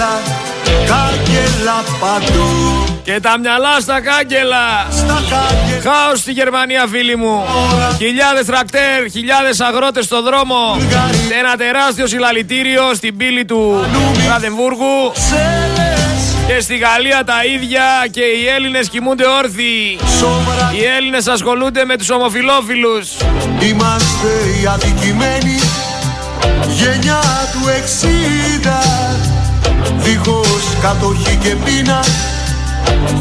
κάγκελα, κάγκελα παντού. Και τα μυαλά στα κάγκελα. Στα κάγκελα. Χάος στη Γερμανία φίλοι μου. Χιλιάδες τρακτέρ, χιλιάδες αγρότες στο δρόμο. Ένα τεράστιο συλλαλητήριο στην πύλη του Βραδεμβούργου. Και στη Γαλλία τα ίδια και οι Έλληνες κοιμούνται όρθιοι. Σόβρα Οι Έλληνες ασχολούνται με τους ομοφιλόφιλους. Είμαστε οι αδικημένοι. Γενιά του εξήντα Δίχως κατοχή και πείνα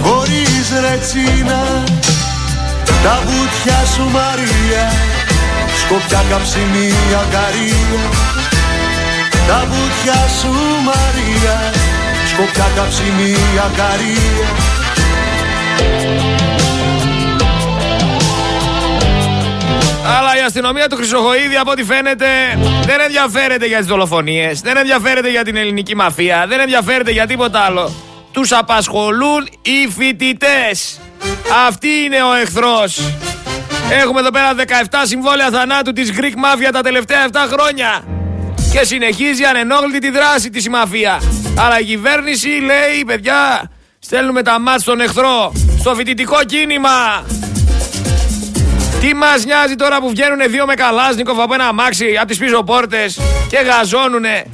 Χωρίς ρετσίνα. Τα βουτιά σου Μαρία Σκοπιά καψιμή αγκαρία. Τα βουτιά σου Μαρία Σκοπιά καψιμή αγκαρία αστυνομία του Χρυσοχοίδη από ό,τι φαίνεται δεν ενδιαφέρεται για τις δολοφονίες, δεν ενδιαφέρεται για την ελληνική μαφία, δεν ενδιαφέρεται για τίποτα άλλο. Τους απασχολούν οι φοιτητές. Αυτή είναι ο εχθρός. Έχουμε εδώ πέρα 17 συμβόλαια θανάτου της Greek Mafia τα τελευταία 7 χρόνια. Και συνεχίζει ανενόχλητη τη δράση της η μαφία. Αλλά η κυβέρνηση λέει, παιδιά, στέλνουμε τα μάτια στον εχθρό, στο φοιτητικό κίνημα. Τι μας νοιάζει τώρα που βγαίνουν δύο με καλάσνικοφ από ένα αμάξι από τις πίσω πόρτες και γαζώνουνε;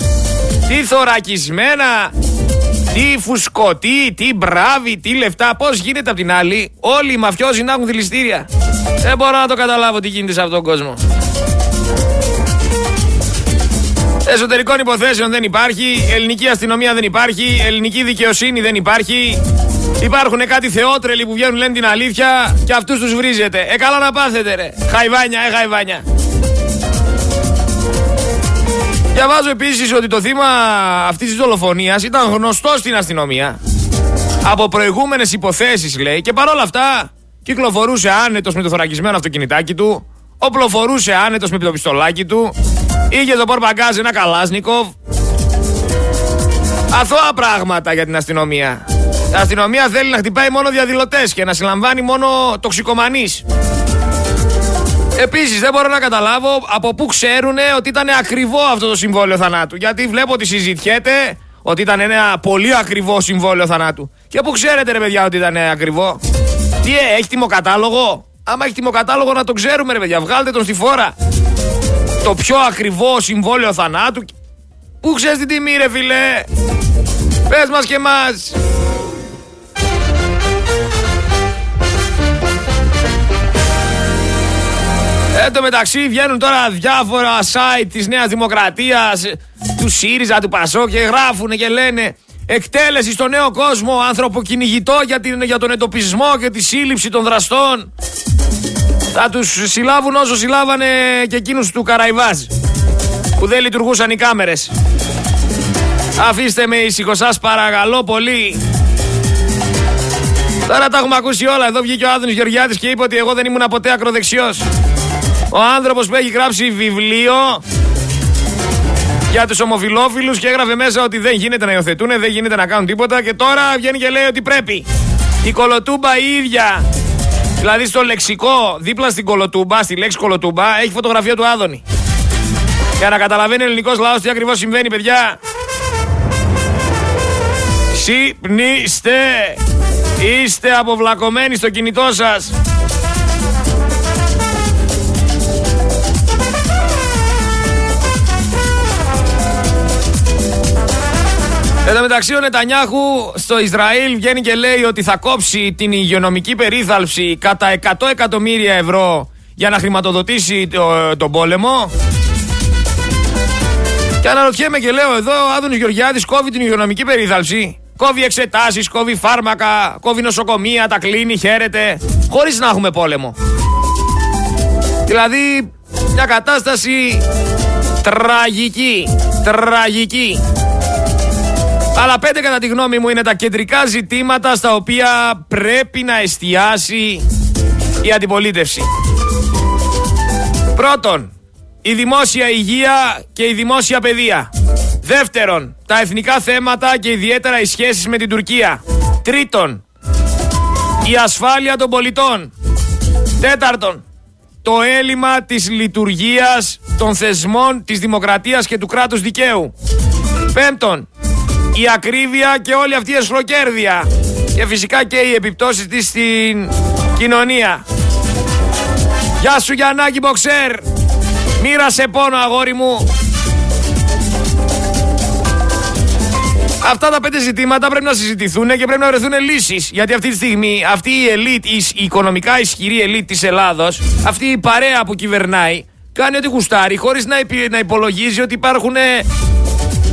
Τι θωρακισμένα, τι φουσκωτή, τι μπράβη, τι λεφτά. Πώς γίνεται απ' την άλλη; Όλοι οι μαφιόζοι να έχουν δηληστήρια. Δεν μπορώ να το καταλάβω τι γίνεται σε αυτόν τον κόσμο. Εσωτερικών υποθέσεων δεν υπάρχει, ελληνική αστυνομία δεν υπάρχει, ελληνική δικαιοσύνη δεν υπάρχει. Υπάρχουν κάτι θεότρελοι που βγαίνουν λένε την αλήθεια και αυτούς τους βρίζετε. Ε, καλά να πάθετε ρε. Χαϊβάνια, ε, χαϊβάνια. Διαβάζω επίσης ότι το θύμα αυτής της δολοφονίας ήταν γνωστό στην αστυνομία. Από προηγούμενες υποθέσεις λέει και παρόλα αυτά κυκλοφορούσε άνετος με το θωρακισμένο αυτοκινητάκι του, οπλοφορούσε άνετος με το πιστολάκι του, είχε το πορπαγκάζ ένα καλάσνικοφ. Αθώα πράγματα για την αστυνομία. Η αστυνομία θέλει να χτυπάει μόνο διαδηλωτές και να συλλαμβάνει μόνο τοξικομανείς. Επίσης, δεν μπορώ να καταλάβω από πού ξέρουν ότι ήταν ακριβό αυτό το συμβόλαιο θανάτου. Γιατί βλέπω ότι συζητιέται ότι ήταν ένα πολύ ακριβό συμβόλαιο θανάτου. Και πού ξέρετε, ρε παιδιά, ότι ήταν ακριβό; Τι, ε, έχει τιμοκατάλογο; Άμα έχει τιμοκατάλογο να το ξέρουμε, ρε παιδιά, βγάλτε τον στη φόρα. Το πιο ακριβό συμβόλαιο θανάτου. Πού ξέρεις την τιμή, ρε φιλέ. Πες μας και μας. Εν τω μεταξύ βγαίνουν τώρα διάφορα site της Νέας Δημοκρατίας, του ΣΥΡΙΖΑ, του ΠΑΣΟ και γράφουν και λένε εκτέλεση στο νέο κόσμο, ανθρωποκυνηγητό για, την, για τον εντοπισμό και τη σύλληψη των δραστών. Θα τους συλλάβουν όσο συλλάβανε και εκείνους του Καραϊβάζ, που δεν λειτουργούσαν οι κάμερες. Αφήστε με ήσυχο σας παρακαλώ πολύ. Τώρα τα έχουμε ακούσει όλα. Εδώ βγήκε ο Άδωνης Γεωργιάδης και είπε ότι εγώ δεν ήμουν ποτέ ακροδεξιός. Ο άνθρωπος που έχει γράψει βιβλίο για τους ομοφιλόφιλους και έγραφε μέσα ότι δεν γίνεται να υιοθετούν, δεν γίνεται να κάνουν τίποτα και τώρα βγαίνει και λέει ότι πρέπει. Η κολοτούμπα η ίδια. Δηλαδή στο λεξικό, δίπλα στην κολοτούμπα, στη λέξη κολοτούμπα, έχει φωτογραφία του Άδωνη. Για να καταλαβαίνει ο ελληνικός λαός τι ακριβώς συμβαίνει, παιδιά. Ξυπνήστε! Είστε αποβλακωμένοι στο κινητό σας. Εν τω μεταξύ ο Νετανιάχου στο Ισραήλ βγαίνει και λέει ότι θα κόψει την υγειονομική περίθαλψη κατά 100 εκατομμύρια ευρώ για να χρηματοδοτήσει το, τον πόλεμο. Και αναρωτιέμαι και λέω εδώ ο Άδωνης Γεωργιάδης κόβει την υγειονομική περίθαλψη. Κόβει εξετάσεις, κόβει φάρμακα, κόβει νοσοκομεία, τα κλείνει, χαίρεται, χωρίς να έχουμε πόλεμο. Δηλαδή μια κατάσταση τραγική, τραγική. Αλλά πέντε κατά τη γνώμη μου είναι τα κεντρικά ζητήματα στα οποία πρέπει να εστιάσει η αντιπολίτευση. Πρώτον, η δημόσια υγεία και η δημόσια παιδεία. Δεύτερον, τα εθνικά θέματα και ιδιαίτερα οι σχέσεις με την Τουρκία. Τρίτον, η ασφάλεια των πολιτών. Τέταρτον, το έλλειμμα της λειτουργίας των θεσμών της δημοκρατίας και του κράτους δικαίου. Πέμπτον, η ακρίβεια και όλη αυτή η εσχροκέρδεια. Και φυσικά και οι επιπτώσεις της στην κοινωνία. Γεια σου Γιαννάκη Μποξέρ. Μοίρασε πόνο αγόρι μου. Αυτά τα πέντε ζητήματα πρέπει να συζητηθούν και πρέπει να βρεθούν λύσεις. Γιατί αυτή τη στιγμή αυτή η ελίτ, η οικονομικά ισχυρή ελίτ της Ελλάδος, αυτή η παρέα που κυβερνάει, κάνει ό,τι γουστάρει χωρίς να, να υπολογίζει ότι υπάρχουν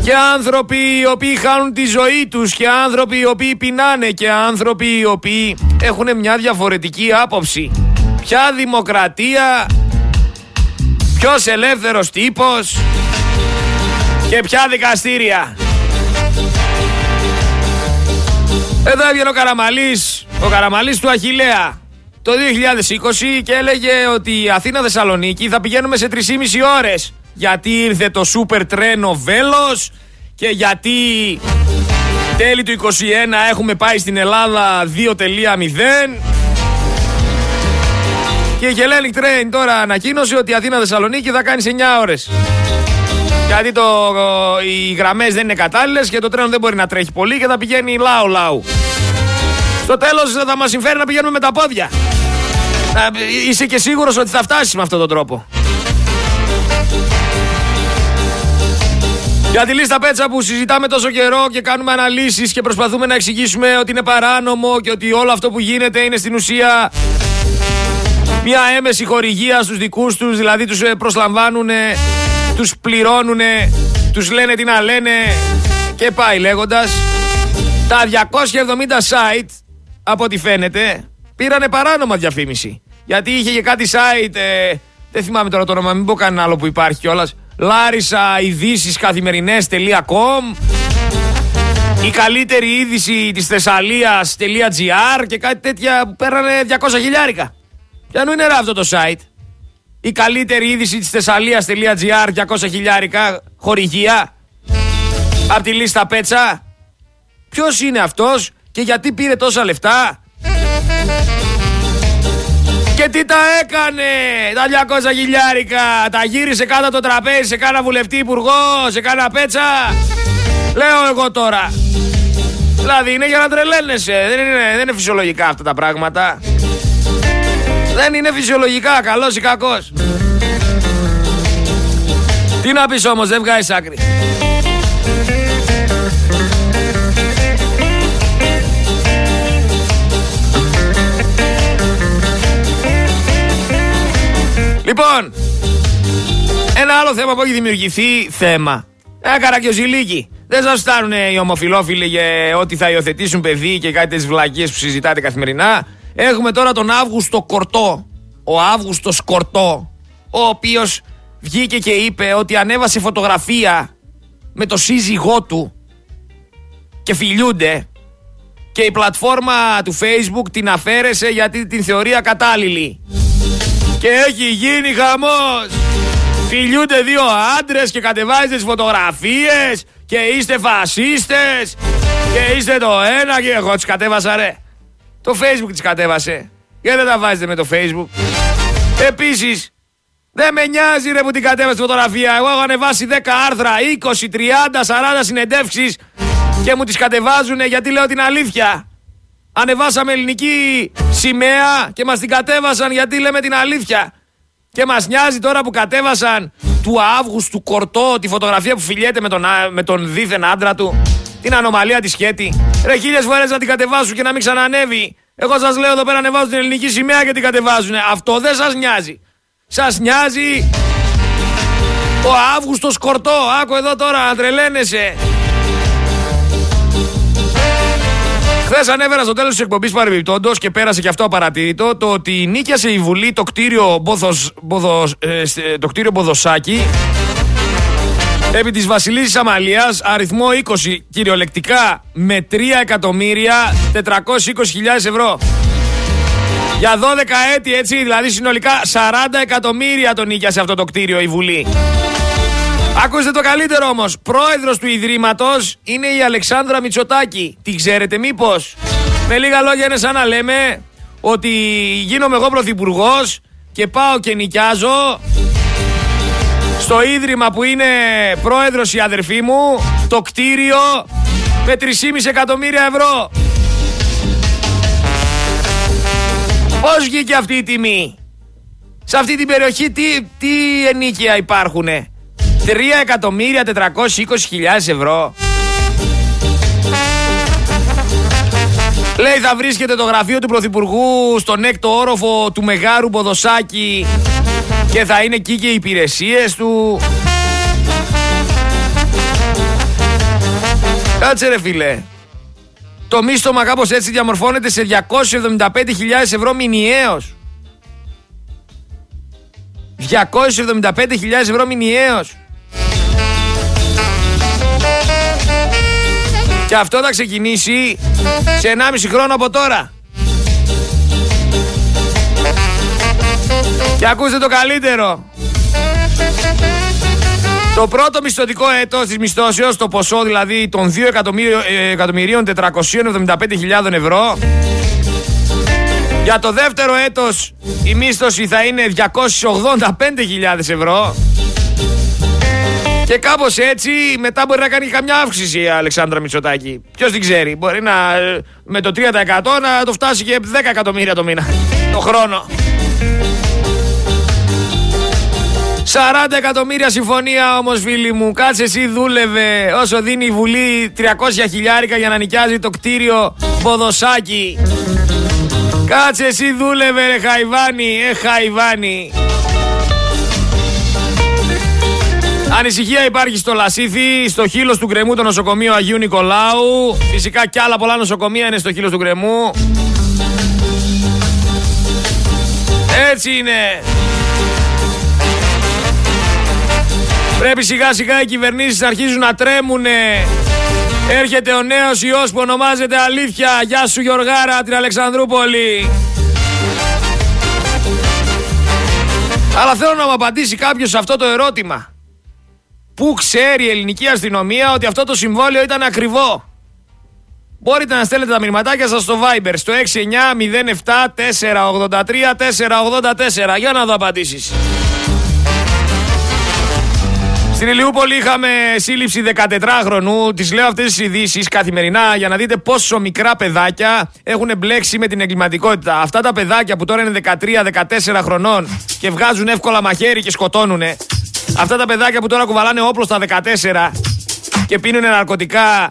και άνθρωποι οι οποίοι χάνουν τη ζωή τους και άνθρωποι οι οποίοι πεινάνε και άνθρωποι οι οποίοι έχουν μια διαφορετική άποψη. Ποια δημοκρατία, ποιος ελεύθερος τύπος και ποια δικαστήρια. Εδώ έβγαινε ο Καραμαλής, ο Καραμαλής του Αχιλέα το 2020 και έλεγε ότι Αθήνα-Θεσσαλονίκη θα πηγαίνουμε σε 3,5 ώρες γιατί ήρθε το σούπερ τρένο Βέλος και γιατί τέλη του 21 έχουμε πάει στην Ελλάδα 2.0 και η Hellenic Train τώρα ανακοίνωσε ότι Αθήνα-Θεσσαλονίκη θα κάνει σε 9 ώρες. Γιατί το, οι γραμμές δεν είναι κατάλληλες και το τρένο δεν μπορεί να τρέχει πολύ και θα πηγαίνει λαού λαού. Στο τέλος θα μας συμφέρει να πηγαίνουμε με τα πόδια. Είσαι και σίγουρος ότι θα φτάσεις με αυτόν τον τρόπο. Για τη λίστα πέτσα που συζητάμε τόσο καιρό και κάνουμε αναλύσεις και προσπαθούμε να εξηγήσουμε ότι είναι παράνομο και ότι όλο αυτό που γίνεται είναι στην ουσία μια έμεση χορηγία στους δικούς τους, δηλαδή τους ε, προσλαμβάνουν, τους πληρώνουν, τους λένε τι να λένε και πάει λέγοντας. Τα 270 site, από ό,τι φαίνεται, πήρανε παράνομα διαφήμιση. Γιατί είχε και κάτι site, ε, δεν θυμάμαι τώρα το όνομα, μην πω κανένα άλλο που υπάρχει κιόλας. Λάρισα ειδήσεις καθημερινέ.com η καλύτερη είδηση της Θεσσαλίας.gr και κάτι τέτοια που πέρανε 200 χιλιάρικα. Ποιανού είναι αυτό το site. Η καλύτερη είδηση της Θεσσαλίας.gr 200 χιλιάρικα χορηγία. Απ' τη λίστα πέτσα. Ποιος είναι αυτός και γιατί πήρε τόσα λεφτά. Και τι τα έκανε τα 200 χιλιάρικα. Τα γύρισε κάτω το τραπέζι σε κάνα βουλευτή υπουργό, σε κάνα πέτσα. Λέω εγώ τώρα. Δηλαδή είναι για να τρελαίνεσαι. Δεν είναι, δεν είναι φυσιολογικά αυτά τα πράγματα. Δεν είναι φυσιολογικά, καλός ή κακός. Τι να πεις όμως, δεν βγάζεις άκρη. Λοιπόν, ένα άλλο θέμα που έχει δημιουργηθεί θέμα. Ένα καρακιοζηλίκι. Δεν σας φτάνουν οι ομοφυλόφιλοι για ότι θα υιοθετήσουν παιδί και κάτι τι βλακίες που συζητάτε καθημερινά. Έχουμε τώρα τον Αύγουστο Κορτό. Ο Αύγουστος Κορτό, ο οποίος βγήκε και είπε ότι ανέβασε φωτογραφία με το σύζυγό του και φιλιούνται και η πλατφόρμα του facebook την αφαίρεσε γιατί την θεωρία κατάλληλη. Και έχει γίνει χαμός. Φιλιούνται δύο άντρες και κατεβάζετε τις φωτογραφίες και είστε φασίστες και είστε το ένα και εγώ τις κατέβασα ρε. Το facebook τις κατέβασε. Γιατί δεν τα βάζετε με το facebook; Επίσης, δεν με νοιάζει ρε που την κατέβασε τη φωτογραφία. Εγώ έχω ανεβάσει 10 άρθρα, 20, 30, 40 συνεντεύξεις και μου τις κατεβάζουν γιατί λέω την αλήθεια. Ανεβάσαμε ελληνική σημαία και μας την κατέβασαν γιατί λέμε την αλήθεια. Και μας νοιάζει τώρα που κατέβασαν του Αύγουστου Κορτό τη φωτογραφία που φιλιέται με τον, με τον δίθεν άντρα του. Την ανομαλία της σχέτη. Ρε χίλιες φορές να την κατεβάσουν και να μην ξανανεύει. Εγώ σας λέω εδώ πέρα ανεβάζουν την ελληνική σημαία και την κατεβάζουν. Αυτό δεν σας νοιάζει. Σας νοιάζει ο Αύγουστος Κορτό. Άκου εδώ τώρα να τρελαίνεσαι. Χθες ανέβαινα στο τέλος της εκπομπής παρεμπιπτόντω και πέρασε και αυτό απαρατήρητο το ότι νίκιασε η Βουλή το κτίριο, Μποδος, Μποδος, ε, το κτίριο Μποδοσάκη επί της Βασιλίσης Αμαλίας αριθμό 20 κυριολεκτικά με 3 εκατομμύρια 420 ευρώ. Για 12 έτη έτσι, δηλαδή συνολικά 40 εκατομμύρια τον νίκιασε αυτό το κτίριο η Βουλή. Ακούστε το καλύτερο όμως. Πρόεδρος του Ιδρύματος είναι η Αλεξάνδρα Μητσοτάκη. Την ξέρετε μήπως; Με λίγα λόγια είναι σαν να λέμε ότι γίνομαι εγώ πρωθυπουργός και πάω και νοικιάζω στο ίδρυμα που είναι πρόεδρος η αδερφή μου το κτίριο με 3,5 εκατομμύρια ευρώ. Πώς βγήκε αυτή η τιμή; Σε αυτή την περιοχή τι, τι ενίκεια υπάρχουνε; 3.420.000 ευρώ. Λέει θα βρίσκεται το γραφείο του Πρωθυπουργού στον έκτο όροφο του Μεγάρου Ποδοσάκη και θα είναι εκεί και οι υπηρεσίες του. Κάτσε ρε φίλε. Το μίστομα κάπως έτσι διαμορφώνεται σε 275.000 ευρώ μηνιαίως. 275.000 ευρώ μηνιαίως. Και αυτό θα ξεκινήσει σε 1,5 χρόνο από τώρα. Και ακούστε το καλύτερο. Το πρώτο μισθωτικό έτος της μισθώσεως, το ποσό δηλαδή των 2.475.000 ευρώ, για το δεύτερο έτος η μίσθωση θα είναι 285.000 ευρώ και κάπως έτσι μετά μπορεί να κάνει καμιά αύξηση η Αλεξάνδρα Μητσοτάκη. Ποιος την ξέρει. Μπορεί να με το 3% να το φτάσει και 10 εκατομμύρια το μήνα. Το χρόνο. 40 εκατομμύρια συμφωνία όμως φίλοι μου Κάτσε εσύ δούλευε όσο δίνει η Βουλή 300 χιλιάρικα για να νοικιάζει το κτίριο Ποδοσάκι Κάτσε εσύ δούλευε ρε Χαϊβάνι Ε Χαϊβάνι Ανησυχία υπάρχει στο Λασίθι, στο χείλος του γκρεμού το νοσοκομείο Αγίου Νικολάου. Φυσικά και άλλα πολλά νοσοκομεία είναι στο χείλος του γκρεμού. Έτσι είναι. Πρέπει σιγά σιγά οι κυβερνήσεις να αρχίζουν να τρέμουνε. Έρχεται ο νέος ιός που ονομάζεται Αλήθεια. Γεια σου Γιωργάρα την Αλεξανδρούπολη. Αλλά θέλω να μου απαντήσει κάποιος σε αυτό το ερώτημα. Πού ξέρει η ελληνική αστυνομία ότι αυτό το συμβόλαιο ήταν ακριβό; Μπορείτε να στέλνετε τα μηνυματάκια σας στο Viber στο 6907-483-484 για να δω απαντήσεις. Στην Ηλιούπολη είχαμε σύλληψη 14χρονου. Τις λέω αυτές τις ειδήσεις καθημερινά για να δείτε πόσο μικρά παιδάκια έχουν μπλέξει με την εγκληματικότητα. Αυτά τα παιδάκια που τώρα είναι 13-14 χρονών και βγάζουν εύκολα μαχαίρι και σκοτώνουνε. Αυτά τα παιδάκια που τώρα κουβαλάνε όπλο στα 14 και πίνουν ναρκωτικά.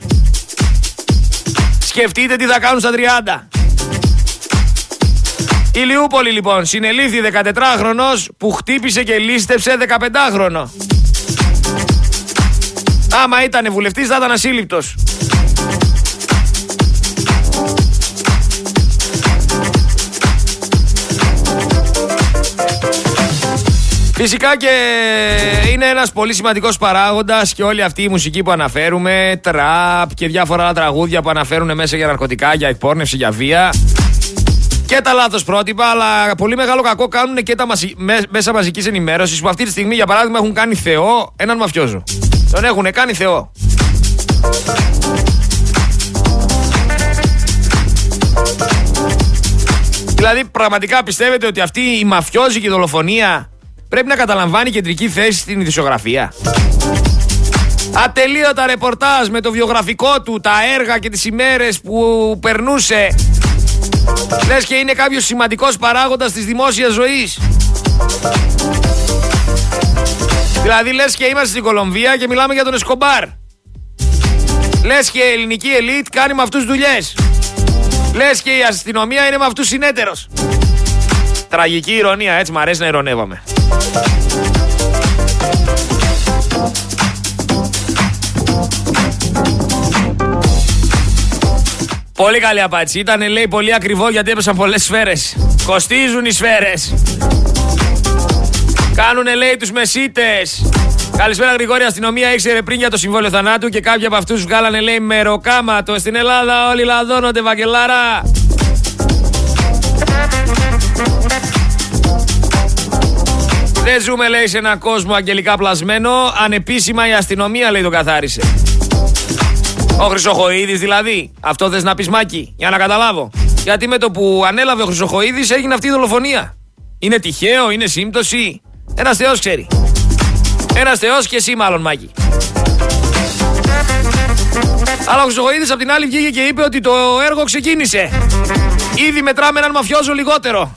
Σκεφτείτε τι θα κάνουν στα 30. Η Λιούπολη λοιπόν συνελήφθη 14χρονος που χτύπησε και λίστεψε 15χρονο. Άμα ήταν βουλευτής θα ήταν ασύλληπτος. Φυσικά και είναι ένας πολύ σημαντικός παράγοντας και όλη αυτή η μουσική που αναφέρουμε, τραπ και διάφορα άλλα τραγούδια που αναφέρουν μέσα για ναρκωτικά, για εκπόρνευση, για βία. Και τα λάθος πρότυπα, αλλά πολύ μεγάλο κακό κάνουν και τα μέσα μαζικής ενημέρωσης που αυτή τη στιγμή, για παράδειγμα, έχουν κάνει Θεό έναν μαφιόζο. Τον έχουν κάνει Θεό. Δηλαδή, πραγματικά πιστεύετε ότι αυτή η μαφιόζικη δολοφονία πρέπει να καταλαμβάνει κεντρική θέση στην ειδησιογραφία. Ατελείωτα ρεπορτάζ με το βιογραφικό του, τα έργα και τις ημέρες που περνούσε. Λες και είναι κάποιος σημαντικός παράγοντας της δημόσιας ζωής. Δηλαδή λες και είμαστε στην Κολομβία και μιλάμε για τον Εσκομπάρ. Λες και η ελληνική ελίτ κάνει με αυτούς δουλειές. Λες και η αστυνομία είναι με αυτούς συνέτερος. Τραγική ηρωνία, έτσι μ' αρέσει να ηρωνεύομαι. Πολύ καλή απάντηση. Ήταν λέει πολύ ακριβό γιατί έπεσαν πολλές σφαίρες. Κοστίζουν οι σφαίρες. Κάνουνε λέει τους μεσίτες. Καλησπέρα Γρηγόρη, αστυνομία ήξερε πριν για το συμβόλαιο θανάτου και κάποιοι από αυτούς βγάλανε λέει μεροκάματο. Στην Ελλάδα όλοι λαδώνονται, βαγγελάρα. Δεν ζούμε λέει σε έναν κόσμο αγγελικά πλασμένο. Ανεπίσημα η αστυνομία λέει το καθάρισε. Ο Χρυσοχοίδης δηλαδή. Αυτό θες να πεις Μάκη, για να καταλάβω. Γιατί με το που ανέλαβε ο Χρυσοχοίδης έγινε αυτή η δολοφονία. Είναι τυχαίο, είναι σύμπτωση. Ένας Θεός ξέρει. Ένας Θεός και εσύ μάλλον Μάκη. Αλλά Αλλά ο Χρυσοχοίδης απ' την άλλη βγήκε και είπε ότι το έργο ξεκίνησε. Ήδη μετράμε έναν μαφιόζο λιγότερο.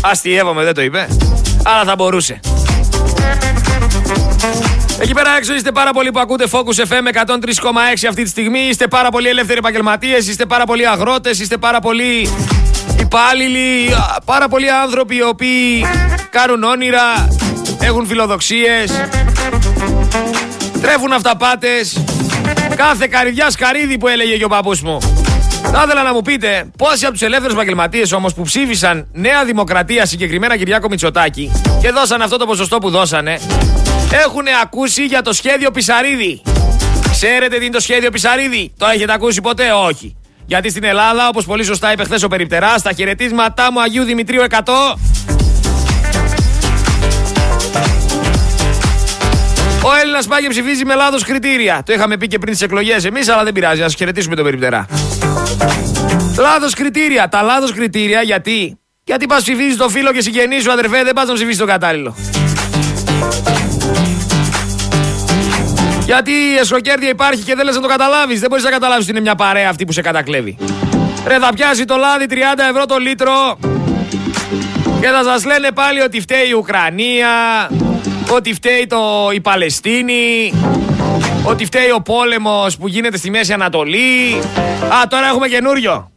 Αστειεύομαι, δεν το είπε. Αλλά θα μπορούσε. Εκεί πέρα έξω είστε πάρα πολλοί που ακούτε Focus FM 103,6 αυτή τη στιγμή. Είστε πάρα πολλοί ελεύθεροι επαγγελματίες, είστε πάρα πολλοί αγρότες, είστε πάρα πολλοί υπάλληλοι, πάρα πολλοί άνθρωποι οι οποίοι κάνουν όνειρα, έχουν φιλοδοξίες, τρέφουν αυταπάτες. Κάθε καρδιά σκαρίδι που έλεγε και ο παππούς μου. Θα ήθελα να μου πείτε πόσοι από τους ελεύθερους επαγγελματίες όμως που ψήφισαν Νέα Δημοκρατία, συγκεκριμένα Κυριάκο Μητσοτάκη, και δώσαν αυτό το ποσοστό που δώσανε, έχουν ακούσει για το σχέδιο Πισαρίδη; Ξέρετε τι είναι το σχέδιο Πισαρίδη, το έχετε ακούσει ποτέ, όχι. Γιατί στην Ελλάδα, όπως πολύ σωστά είπε χθες ο Περιπτεράς, στα χαιρετίσματά μου Αγίου Δημητρίου 100. Ο Έλληνας πάει και ψηφίζει με λάθος κριτήρια. Το είχαμε πει και πριν τις εκλογές εμείς, αλλά δεν πειράζει. Α χαιρετήσουμε τον Περιπτερά. Λάθος κριτήρια. Τα λάθος κριτήρια γιατί; Γιατί πας ψηφίζεις το φίλο και συγγενή σου αδερφέ, δεν πας να ψηφίσεις το κατάλληλο. Γιατί η εσχροκέρδια υπάρχει και δεν λες να το καταλάβεις. Δεν μπορείς να καταλάβεις ότι είναι μια παρέα αυτή που σε κατακλέβει. Ρε, θα πιάσει το λάδι 30 ευρώ το λίτρο και θα σας λένε πάλι ότι φταίει η Ουκρανία, ότι φταίει το, η Παλαιστίνη, ότι φταίει ο πόλεμος που γίνεται στη Μέση Ανατολή. Α, τώρα έχουμε καινούριο.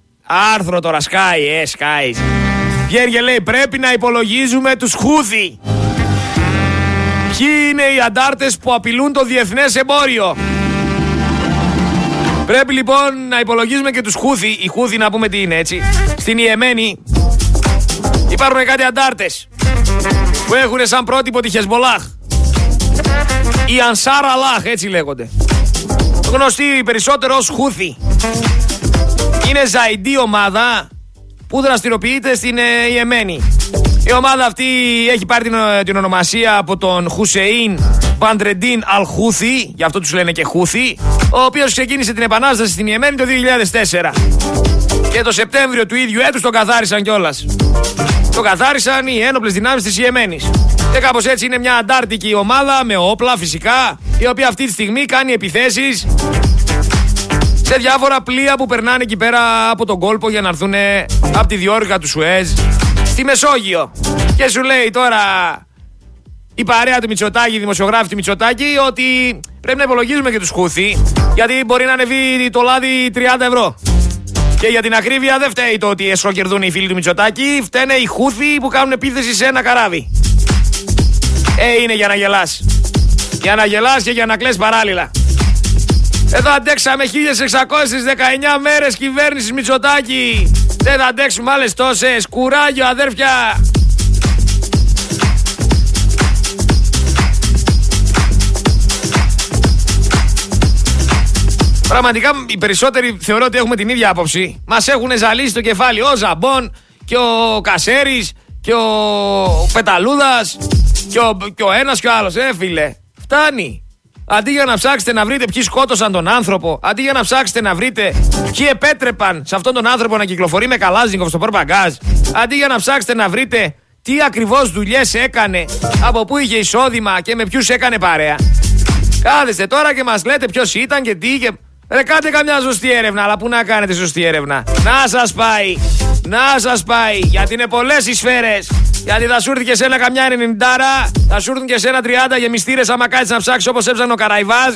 Άρθρο τώρα, Sky, ε, Sky. Βγαίνει λέει, πρέπει να υπολογίζουμε τους Χούθη. Ποιοι είναι οι αντάρτες που απειλούν το διεθνές εμπόριο; Πρέπει λοιπόν να υπολογίζουμε και τους Χούθη. Οι Χούθη να πούμε τι είναι έτσι. Στην Ιεμένη υπάρχουν κάτι αντάρτες που έχουν σαν πρότυπο τη Χεσμολάχ. Η Ανσάρα Λάχ, έτσι λέγονται. Γνωστή περισσότερος ως Χούθη. Είναι ζαϊντή ομάδα που δραστηριοποιείται στην ε, Ιεμένη. Η ομάδα αυτή έχει πάρει την, ε, την ονομασία από τον Χουσεϊν Μπαντρεντίν Αλχούθη, γι' αυτό τους λένε και Χούθη, ο οποίος ξεκίνησε την επανάσταση στην Ιεμένη το 2004. Και το Σεπτέμβριο του ίδιου έτους τον καθάρισαν κιόλας. Το καθάρισαν οι ένοπλες δυνάμεις της Ιεμένης. Και κάπως έτσι είναι μια αντάρτικη ομάδα με όπλα φυσικά, η οποία αυτή τη στιγμή κάνει επιθέσεις σε διάφορα πλοία που περνάνε εκεί πέρα από τον κόλπο για να έρθουν από τη διόρυγα του Σουέζ στη Μεσόγειο. Και σου λέει τώρα η παρέα του Μητσοτάκη, η δημοσιογράφη του Μητσοτάκη, ότι πρέπει να υπολογίζουμε και τους Χούθη, γιατί μπορεί να ανεβεί το λάδι 30 ευρώ. Και για την ακρίβεια δεν φταίει το ότι εσχροκερδούν οι φίλοι του Μητσοτάκη, φταίνε οι Χούθη που κάνουν επίθεση σε ένα καράβι. Ε, είναι για να γελάς. Για να γελάς και για να κλαις παράλληλα. Εδώ αντέξαμε 1619 μέρες κυβέρνησης Μητσοτάκη. Δεν θα αντέξουμε άλλες τόσες. Κουράγιο αδέρφια. Πραγματικά οι περισσότεροι θεωρώ ότι έχουμε την ίδια άποψη. Μας έχουν ζαλίσει το κεφάλι ο Ζαμπόν και ο Κασέρης και ο Πεταλούδας και ο, και ο ένας και ο άλλος. Ε, φίλε, φτάνει. Αντί για να ψάξετε να βρείτε ποιοι σκότωσαν τον άνθρωπο, αντί για να ψάξετε να βρείτε ποιοι επέτρεπαν σε αυτόν τον άνθρωπο να κυκλοφορεί με καλάζινγκο στο πορπαγκάζ, αντί για να ψάξετε να βρείτε τι ακριβώς δουλειές έκανε, από πού είχε εισόδημα και με ποιους έκανε παρέα. Κάθεστε τώρα και μας λέτε ποιος ήταν και τι και. Ρε κάντε καμιά σωστή έρευνα, αλλά πού να κάνετε σωστή έρευνα; Να σας πάει, να σας πάει, γιατί είναι πολλές οι σφαίρες. Γιατί θα σου έρθει και σένα καμιά 90, θα σου έρθουν και σένα 30 γεμιστήρες άμα κάτσεις να ψάξεις όπως έψανε ο Καραϊβάζ.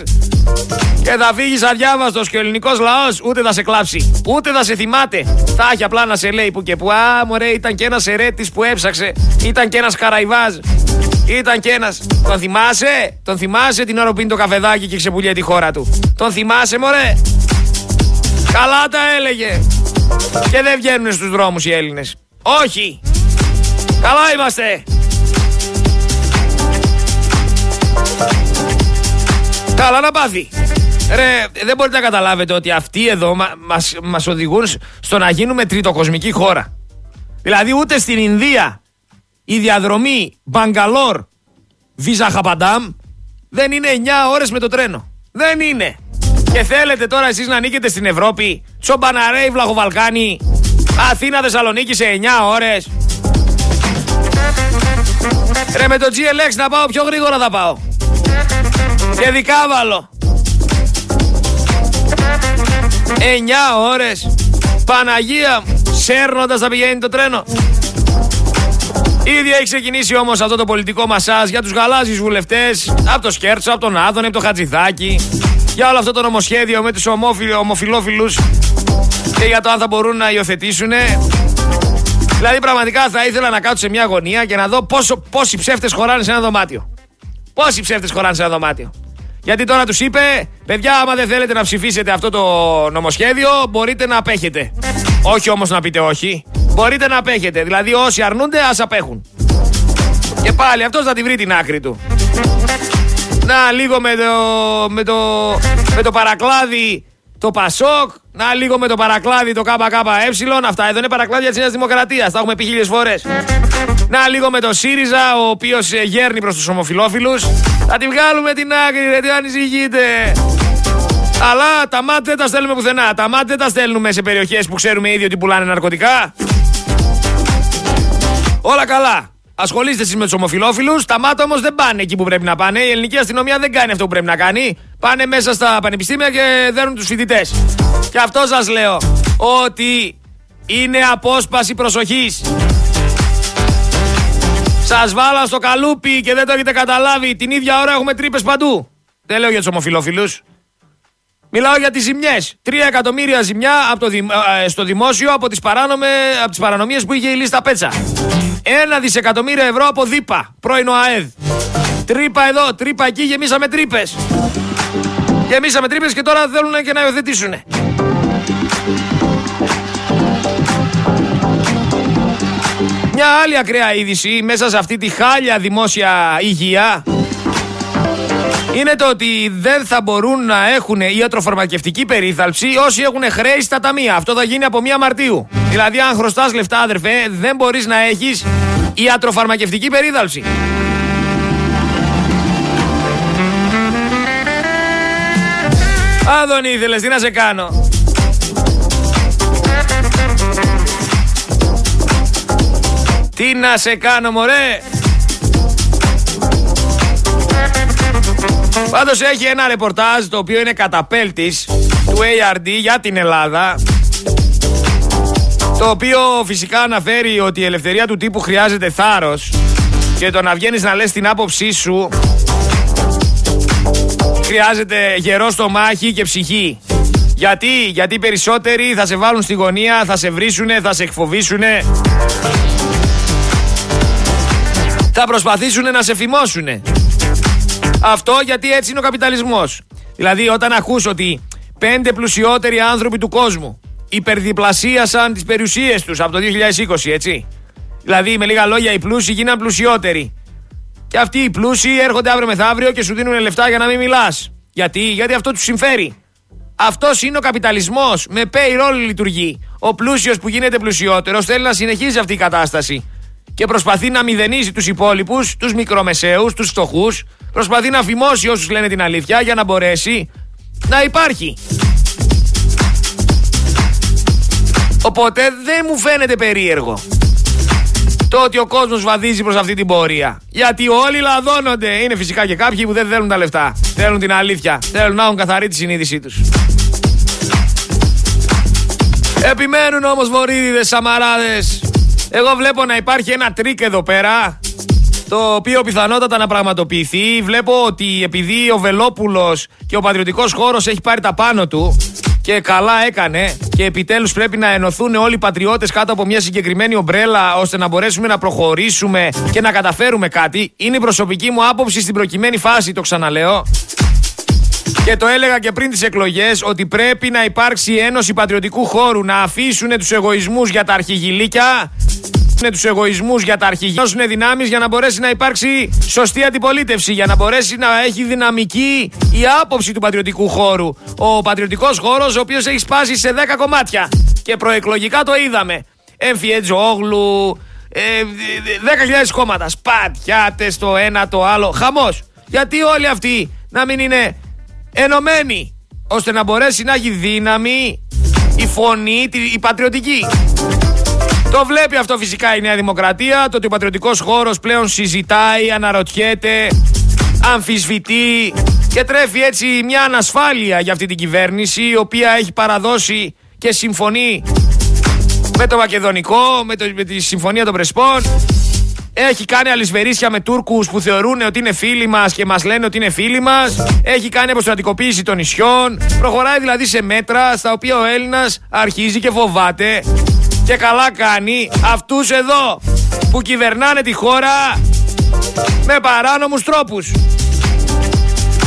Και θα φύγεις αδιάβαστος και ο ελληνικός λαός ούτε θα σε κλάψει, ούτε θα σε θυμάται. Θα έχει απλά να σε λέει που και που. Α, μωρέ, ήταν και ένας ερέτη που έψαξε. Ήταν και ένας Καραϊβάζ. Ήταν και ένας. Τον θυμάσαι, τον θυμάσαι την ώρα που είναι το καφεδάκι και ξεπουλιέται τη χώρα του; Τον θυμάσαι, μωρέ; Καλά τα έλεγε. Και δεν βγαίνουν στους δρόμους οι Έλληνες. Όχι. Καλά είμαστε. Καλά να πάθει. Ρε, δεν μπορείτε να καταλάβετε ότι αυτοί εδώ μα, μας, μας οδηγούν στο να γίνουμε τριτοκοσμική χώρα. Δηλαδή ούτε στην Ινδία η διαδρομή Μπαγκαλόρ Βιζαχαπαντάμ δεν είναι 9 ώρες με το τρένο. Δεν είναι. Και θέλετε τώρα εσείς να νίκετε στην Ευρώπη, Τσομπαναρέι, Βλαχοβαλκάνη, Αθήνα, Θεσσαλονίκη σε 9 ώρες. Ρε με το GLX να πάω πιο γρήγορα θα πάω. Και δικάβαλο. 9 ώρες. Παναγία μου, σέρνοντας θα πηγαίνει το τρένο. Ήδη έχει ξεκινήσει όμως αυτό το πολιτικό μασάζ για τους γαλάζιους βουλευτές από το Σκέρτσο, από τον Άδωνη, από το Χατζηδάκη για όλο αυτό το νομοσχέδιο με τους ομοφιλόφιλους και για το αν θα μπορούν να υιοθετήσουν. Δηλαδή πραγματικά θα ήθελα να κάτσω σε μια γωνία και να δω πόσο, πόσοι ψεύτες χωράνε σε ένα δωμάτιο. Πόσοι ψεύτες χωράνε σε ένα δωμάτιο. Γιατί τώρα τους είπε, παιδιά, άμα δεν θέλετε να ψηφίσετε αυτό το νομοσχέδιο, μπορείτε να απέχετε. Όχι όμως να πείτε όχι. Μπορείτε να απέχετε. Δηλαδή όσοι αρνούνται, ας απέχουν. Και πάλι αυτός θα τη βρει την άκρη του. Να λίγο με το, με το, με το παρακλάδι το Πασόκ, να λίγο με το παρακλάδι το ΚΚΕ. Αυτά εδώ είναι παρακλάδια της Νέας Δημοκρατίας. Τα έχουμε πει χίλιες φορές. Να λίγο με το ΣΥΡΙΖΑ, ο οποίος ε, γέρνει προς τους ομοφυλόφιλους. Θα τη βγάλουμε την άκρη, γιατί ανησυχείτε. Αλλά τα μάτια δεν τα στέλνουμε πουθενά. Τα μάτια δεν τα στέλνουμε σε περιοχές που ξέρουμε ήδη ότι πουλάνε ναρκωτικά. Όλα καλά. Ασχολείστε εσείς με τους ομοφυλόφιλους. Τα μάτια όμως δεν πάνε εκεί που πρέπει να πάνε. Η ελληνική αστυνομία δεν κάνει αυτό που πρέπει να κάνει. Πάνε μέσα στα πανεπιστήμια και δέρνουν τους φοιτητές. Και αυτό σας λέω ότι είναι απόσπαση προσοχής. Σας βάλαν στο καλούπι και δεν το έχετε καταλάβει. Την ίδια ώρα έχουμε τρύπες παντού. Δεν λέω για τους ομοφυλόφιλους. Μιλάω για τις ζημιές. Τρία εκατομμύρια ζημιά από το ε, στο δημόσιο από τις παρανομίες που είχε η λίστα Πέτσα. Ένα δισεκατομμύριο ευρώ από ΔΥΠΑ, πρώην ΟΑΕΔ. Τρύπα εδώ, τρύπα εκεί, γεμίσαμε τρύπες. Γεμίσαμε τρύπες και τώρα θέλουν και να υιοθετήσουν. Μια άλλη ακραία είδηση μέσα σε αυτή τη χάλια δημόσια υγεία είναι το ότι δεν θα μπορούν να έχουν ιατροφαρμακευτική περίθαλψη όσοι έχουν χρέη στα ταμεία. Αυτό θα γίνει από 1 Μαρτίου. Δηλαδή, αν χρωστάς λεφτά, αδερφέ, δεν μπορείς να έχεις ιατροφαρμακευτική περίθαλψη. Α, ήθελες, τι να σε κάνω; Τι να σε κάνω, μωρέ; Πάντως έχει ένα ρεπορτάζ το οποίο είναι καταπέλτης του ARD για την Ελλάδα το οποίο φυσικά αναφέρει ότι η ελευθερία του τύπου χρειάζεται θάρρος και το να βγαίνεις να λες την άποψή σου χρειάζεται γερό στο μάχη και ψυχή. Γιατί, γιατί περισσότεροι θα σε βάλουν στη γωνία, θα σε βρίσουνε, θα σε εκφοβήσουνε. Θα προσπαθήσουν να σε φημώσουνε. Αυτό γιατί έτσι είναι ο καπιταλισμός. Δηλαδή όταν ακούς ότι πέντε πλουσιότεροι άνθρωποι του κόσμου υπερδιπλασίασαν τις περιουσίες τους από το 2020, έτσι. Δηλαδή με λίγα λόγια οι πλούσιοι γίναν πλουσιότεροι. Και αυτοί οι πλούσιοι έρχονται αύριο μεθαύριο και σου δίνουν λεφτά για να μην μιλάς. Γιατί, γιατί αυτό τους συμφέρει. Αυτός είναι ο καπιταλισμός. Με payroll λειτουργεί. Ο πλούσιος που γίνεται πλουσιότερος θέλει να συνεχίζει αυτή η κατάσταση. Και προσπαθεί να μηδενίζει τους υπόλοιπους, τους μικρομεσαίους, τους φτωχούς. Προσπαθεί να φημώσει όσους λένε την αλήθεια για να μπορέσει να υπάρχει. Οπότε δεν μου φαίνεται περίεργο το ότι ο κόσμος βαδίζει προς αυτή την πορεία. Γιατί όλοι λαδώνονται. Είναι φυσικά και κάποιοι που δεν θέλουν τα λεφτά. Θέλουν την αλήθεια. Θέλουν να έχουν καθαρή τη συνείδησή τους. Επιμένουν όμως Βορίδηδες Σαμαράδες. Εγώ βλέπω να υπάρχει ένα τρικ εδώ πέρα το οποίο πιθανότατα να πραγματοποιηθεί. Βλέπω ότι επειδή ο Βελόπουλος και ο πατριωτικός χώρος έχει πάρει τα πάνω του και καλά έκανε και επιτέλους πρέπει να ενωθούν όλοι οι πατριώτες κάτω από μια συγκεκριμένη ομπρέλα ώστε να μπορέσουμε να προχωρήσουμε και να καταφέρουμε κάτι. Είναι η προσωπική μου άποψη στην προκειμένη φάση, το ξαναλέω. Και το έλεγα και πριν τις εκλογές ότι πρέπει να υπάρξει ένωση πατριωτικού χώρου, να αφήσουν τους εγωισμούς για τα αρχηγηλίκια τους εγωισμούς για τα αρχηγεία, δώσουν δυνάμεις για να μπορέσει να υπάρξει σωστή αντιπολίτευση, για να μπορέσει να έχει δυναμική η άποψη του πατριωτικού χώρου. Ο πατριωτικός χώρος, ο οποίος έχει σπάσει σε 10 κομμάτια. Και προεκλογικά το είδαμε. Έμφυε Όγλου, ε, 10.000 κόμματα. Σπατιάτε το ένα το άλλο. Χαμός. Γιατί όλοι αυτοί να μην είναι ενωμένοι ώστε να μπορέσει να έχει δύναμη η φωνή, η πατριωτική. Το βλέπει αυτό φυσικά η Νέα Δημοκρατία, το ότι ο πατριωτικός χώρος πλέον συζητάει, αναρωτιέται, αμφισβητεί και τρέφει έτσι μια ανασφάλεια για αυτή την κυβέρνηση η οποία έχει παραδώσει και συμφωνεί με το Μακεδονικό, με, το, με τη Συμφωνία των Πρεσπών. Έχει κάνει αλυσβερίσια με Τούρκους που θεωρούν ότι είναι φίλοι μας και μας λένε ότι είναι φίλοι μας. Έχει κάνει αποστρατικοποίηση των νησιών. Προχωράει δηλαδή σε μέτρα στα οποία ο Έλληνας αρχίζει και φοβάται. Και καλά κάνει αυτούς εδώ που κυβερνάνε τη χώρα με παράνομους τρόπους.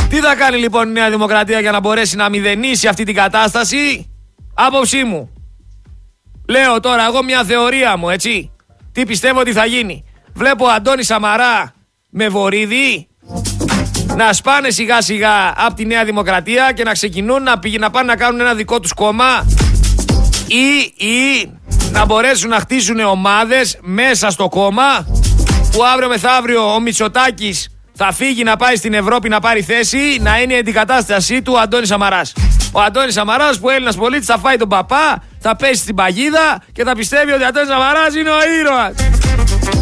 Τι θα κάνει λοιπόν η Νέα Δημοκρατία για να μπορέσει να μηδενίσει αυτή την κατάσταση; Άποψή μου. Λέω τώρα εγώ μια θεωρία μου έτσι. Τι πιστεύω ότι θα γίνει; Βλέπω Αντώνη Σαμαρά με βορίδι να σπάνε σιγά σιγά από τη Νέα Δημοκρατία και να ξεκινούν να, πηγα, να πάνε να κάνουν ένα δικό τους κόμμα ή, ή να μπορέσουν να χτίσουν ομάδες μέσα στο κόμμα που αύριο μεθαύριο ο Μητσοτάκης θα φύγει να πάει στην Ευρώπη να πάρει θέση να είναι η αντικατάστασή του ο Αντώνης Σαμαράς. Ο Αντώνης Σαμαράς που Έλληνας πολίτης θα φάει τον παπά, θα πέσει στην παγίδα και θα πιστεύει ότι ο Αντώνης Σαμαράς είναι ο ήρωας.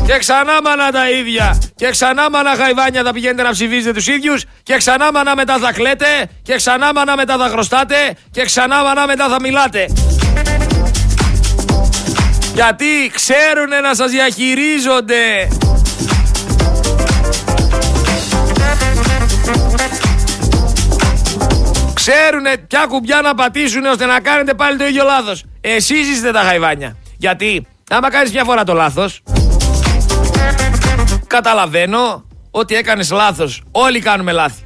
Και ξανά μανά τα ίδια. Και ξανά μανά χαϊβάνια θα πηγαίνετε να ψηφίζετε τους ίδιους. Και ξανά μανά μετά θα κλαίτε. Και ξανά μανά μετά θα χρωστάτε. Και ξανά μανά μετά θα μιλάτε. Γιατί ξέρουν να σας διαχειρίζονται. Ξέρουνε ποια κουμπιά να πατήσουν ώστε να κάνετε πάλι το ίδιο λάθος. Εσείς είστε τα χαϊβάνια. Γιατί άμα κάνεις μια φορά το λάθος, καταλαβαίνω ότι έκανες λάθος. Όλοι κάνουμε λάθη.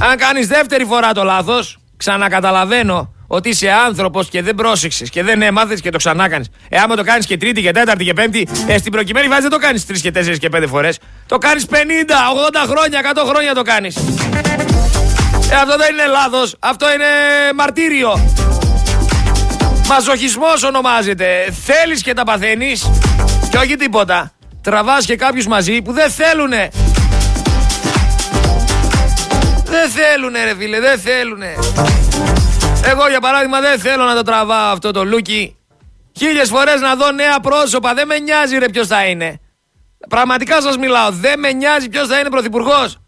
Αν κάνεις δεύτερη φορά το λάθος, ξανακαταλαβαίνω ότι είσαι άνθρωπος και δεν πρόσεξες και δεν έμαθες και το ξανά κάνει. Ε, άμα το κάνεις και τρίτη και τέταρτη και πέμπτη, ε, στην προκειμένη βάση δεν το κάνεις τρεις και τέσσερις και πέντε φορές. Το κάνεις 50, 80 χρόνια, 100 χρόνια το κάνεις. Ε, αυτό δεν είναι λάθος. Αυτό είναι μαρτύριο. Μαζοχισμός ονομάζεται. Θέλεις και τα παθαίνεις και όχι τίποτα. Τραβάς και κάποιους μαζί που δεν θέλουνε. Δεν θέλουνε ρε φίλε, δεν θέλουνε. Εγώ για παράδειγμα δεν θέλω να το τραβάω αυτό το λούκι. Χίλιες φορές να δω νέα πρόσωπα. Δεν με νοιάζει ρε ποιος θα είναι. Πραγματικά σας μιλάω. Δεν με νοιάζει ποιος θα είναι πρωθυπουργός.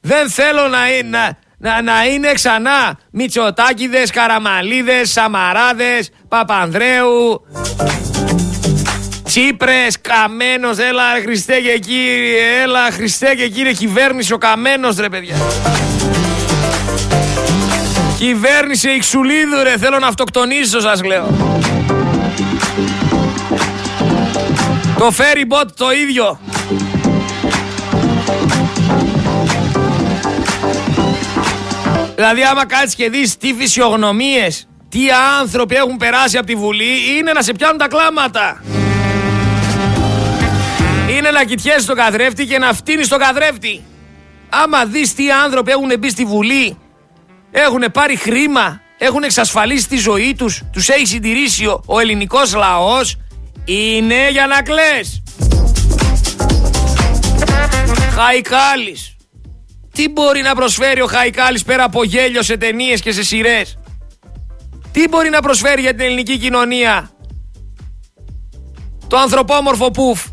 Δεν θέλω να, να, να, να είναι ξανά Μητσοτάκηδες, Καραμαλίδες, Σαμαράδες, Παπανδρέου. Τσίπρες, καμένος, έλα Χριστέ και κύριε, έλα Χριστέ και κύριε κυβέρνηση ο καμένος ρε παιδιά. Κυβέρνηση Ιξουλίδου ρε, θέλω να αυτοκτονήσω σας λέω. Το ferry bot το ίδιο. Δηλαδή άμα κάτσεις και δεις τι φυσιογνωμίες, τι άνθρωποι έχουν περάσει από τη Βουλή, είναι να σε πιάνουν τα κλάματα. Είναι να κοιτιέσαι τον καθρέφτη και να φτύνεις τον καθρέφτη. Άμα δεις τι άνθρωποι έχουν μπει στη Βουλή έχουν πάρει χρήμα, έχουν εξασφαλίσει τη ζωή τους, τους έχει συντηρήσει ο, ο ελληνικός λαός, είναι για να κλαις. Χαϊκάλης. Τι μπορεί να προσφέρει ο Χαϊκάλης πέρα από γέλιο σε ταινίες και σε σειρές; Τι μπορεί να προσφέρει για την ελληνική κοινωνία; Το ανθρωπόμορφο πουφ.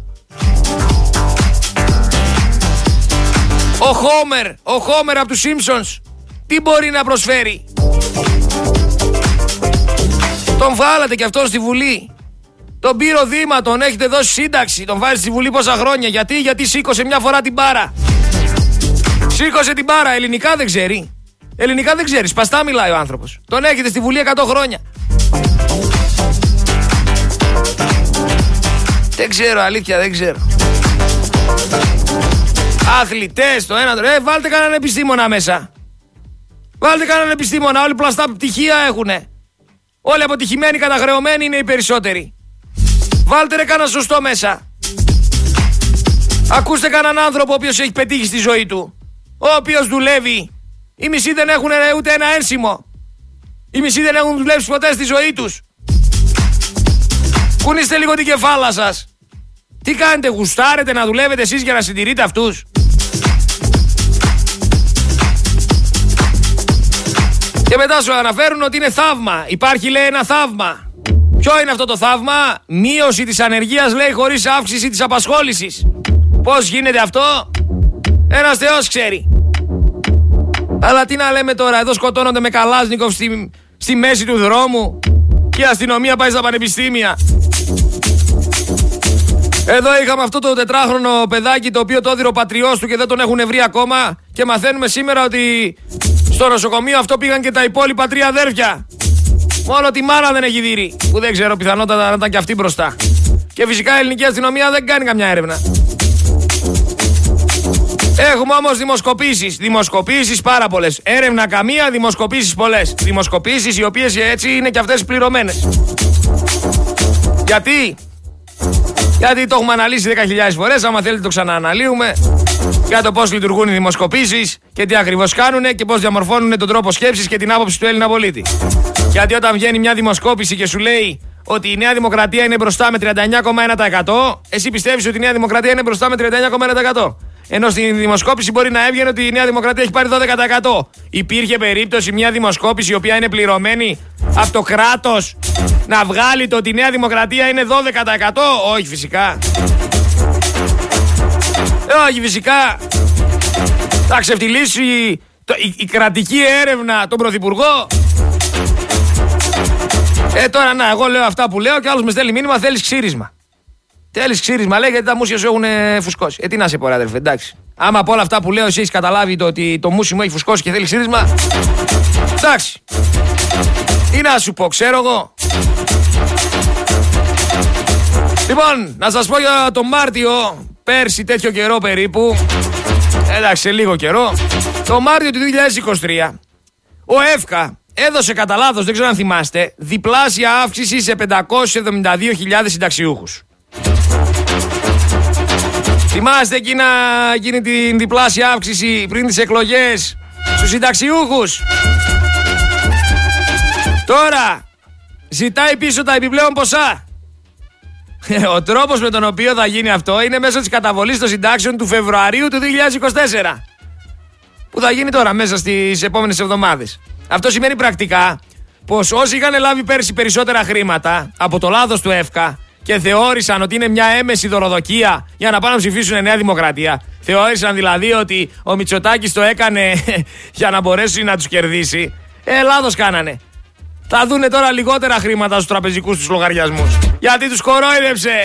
Ο Χόμερ, ο Χόμερ από τους Σίμψονς τι μπορεί να προσφέρει; Τον βάλατε και αυτό στη Βουλή. Τον πήρε Δήμα, τον έχετε δώσει σύνταξη. Τον βάζει στη Βουλή πόσα χρόνια. Γιατί, γιατί σήκωσε μια φορά την μπάρα. Σήκωσε την μπάρα. Ελληνικά δεν ξέρει. Ελληνικά δεν ξέρει. Σπαστά μιλάει ο άνθρωπος. Τον έχετε στη Βουλή 100 χρόνια. Δεν ξέρω, αλήθεια, δεν ξέρω. Αθλητές, το ένα το. Ε, βάλτε κανέναν επιστήμονα μέσα. Βάλτε κανέναν επιστήμονα, όλοι πλαστά πτυχία έχουνε. Όλοι αποτυχημένοι, καταχρεωμένοι είναι οι περισσότεροι. Βάλτε ρε κανένα σωστό μέσα. Ακούστε κανέναν άνθρωπο ο οποίος έχει πετύχει στη ζωή του. Ο οποίος δουλεύει. Οι μισοί δεν έχουν ούτε ένα ένσημο. Οι μισοί δεν έχουν δουλέψει ποτέ στη ζωή τους. Κουνήστε λίγο την κεφάλα σας. Τι κάνετε, γουστάρετε να δουλεύετε εσείς για να συντηρείτε αυτούς; Και μετά σου αναφέρουν ότι είναι θαύμα. Υπάρχει λέει ένα θαύμα. Ποιο είναι αυτό το θαύμα; Μείωση της ανεργίας λέει χωρίς αύξηση της απασχόλησης. Πώς γίνεται αυτό; Ένας Θεός ξέρει. Αλλά τι να λέμε τώρα, εδώ σκοτώνονται με Καλάσνικοφ στη, στη μέση του δρόμου και η αστυνομία πάει στα πανεπιστήμια. Εδώ είχαμε αυτό το τετράχρονο παιδάκι το οποίο το έδινε ο πατριός του και δεν τον έχουν βρει ακόμα και μαθαίνουμε σήμερα ότι στο νοσοκομείο αυτό πήγαν και τα υπόλοιπα τρία αδέρφια. Μόνο τη μάνα δεν έχει δει, που δεν ξέρω πιθανότατα να ήταν και αυτή μπροστά. Και φυσικά η ελληνική αστυνομία δεν κάνει καμιά έρευνα. Έχουμε όμως δημοσκοπήσεις. Δημοσκοπήσεις πάρα πολλές. Έρευνα καμία, δημοσκοπήσεις πολλές. Δημοσκοπήσεις οι οποίες έτσι είναι και αυτές πληρωμένες. Γιατί; Γιατί το έχουμε αναλύσει 10.000 φορές. Άμα θέλετε το ξανααναλύουμε για το πώς λειτουργούν οι δημοσκοπήσεις και τι ακριβώς κάνουν και πώς διαμορφώνουν τον τρόπο σκέψης και την άποψη του Έλληνα πολίτη. Γιατί όταν βγαίνει μια δημοσκόπηση και σου λέει ότι η Νέα Δημοκρατία είναι μπροστά με 39,1%, εσύ πιστεύεις ότι η Νέα Δημοκρατία είναι μπροστά με 39,1%. Ενώ στην δημοσκόπηση μπορεί να έβγαινε ότι η Νέα Δημοκρατία έχει πάρει 12%. Υπήρχε περίπτωση μια δημοσκόπηση η οποία είναι πληρωμένη από το κράτος να βγάλει το ότι η Νέα Δημοκρατία είναι 12%. Όχι φυσικά. Όχι φυσικά. Θα ξεφτυλίσει η, η, κρατική έρευνα τον Πρωθυπουργό. Ε τώρα να, εγώ λέω αυτά που λέω και άλλος με στέλνει μήνυμα θέλεις ξύρισμα. Θέλεις ξύρισμα, λέει γιατί τα μουσια σου έχουν φουσκώσει. Ε, τι να σε πω, αδερφέ, εντάξει. Άμα από όλα αυτά που λέω, εσύ έχεις καταλάβει το ότι το μουσι μου έχει φουσκώσει και θέλει ξύρισμα. Εντάξει. Τι να σου πω, ξέρω εγώ. Λοιπόν, να σας πω για τον Μάρτιο, πέρσι τέτοιο καιρό περίπου, εντάξει σε λίγο καιρό, το Μάρτιο του 2023, ο ΕΦΚΑ έδωσε κατά λάθος, δεν ξέρω αν θυμάστε, διπλάσια αύξηση σε 572.000 συνταξιούχους. Θυμάστε εκείνα, εκείνη την διπλάσια αύξηση πριν τις εκλογές στους συνταξιούχους; Τώρα ζητάει πίσω τα επιπλέον ποσά. Ο τρόπος με τον οποίο θα γίνει αυτό είναι μέσω της καταβολής των συντάξεων του Φεβρουαρίου του 2024. Που θα γίνει τώρα μέσα στις επόμενες εβδομάδες. Αυτό σημαίνει πρακτικά πως όσοι είχαν λάβει πέρσι περισσότερα χρήματα από το λάθος του ΕΦΚΑ και θεώρησαν ότι είναι μια έμεση δωροδοκία για να πάνε να ψηφίσουν Νέα Δημοκρατία. Θεώρησαν δηλαδή ότι ο Μητσοτάκης το έκανε για να μπορέσει να τους κερδίσει. Ε, λάθος κάνανε. Θα δούνε τώρα λιγότερα χρήματα στους τραπεζικούς τους λογαριασμούς. Γιατί τους κορόιδεψε.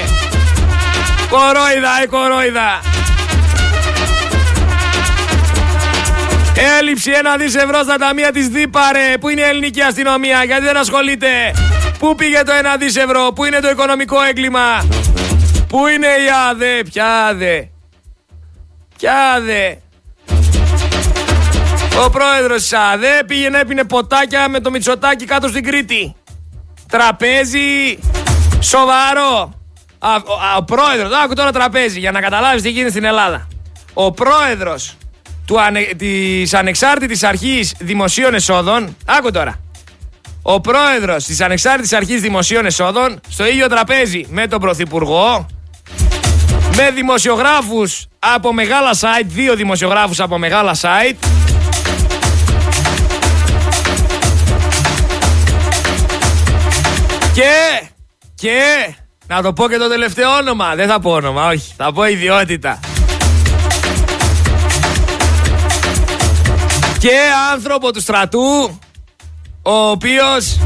Κορόιδα, ε, κορόιδα. Έλλειψη ένα δις ευρώ στα ταμεία της ΔΥΠΑΡΕ. Πού είναι η ελληνική αστυνομία, γιατί δεν ασχολείται. Πού πήγε το ένα δις ευρώ, πού είναι το οικονομικό έγκλημα. Πού είναι η ΑΔΕ, ποια ΑΔΕ. Ποια ΑΔΕ. Ο πρόεδρος της ΑΔΕ πήγαινε έπινε ποτάκια με το Μητσοτάκι κάτω στην Κρήτη. Τραπέζι σοβαρό. Α, ο, ο πρόεδρος, άκου τώρα τραπέζι για να καταλάβεις τι γίνεται στην Ελλάδα. Ο πρόεδρος του ανε, της Ανεξάρτητης Αρχής Δημοσίων Εσόδων, άκου τώρα, ο πρόεδρος της Ανεξάρτητης Αρχής Δημοσίων Εσόδων στο ίδιο τραπέζι με τον Πρωθυπουργό, με δημοσιογράφους από μεγάλα site, δύο δημοσιογράφους από μεγάλα site, και, και, να το πω και το τελευταίο όνομα, δεν θα πω όνομα, όχι, θα πω ιδιότητα. Και άνθρωπο του στρατού ο οποίος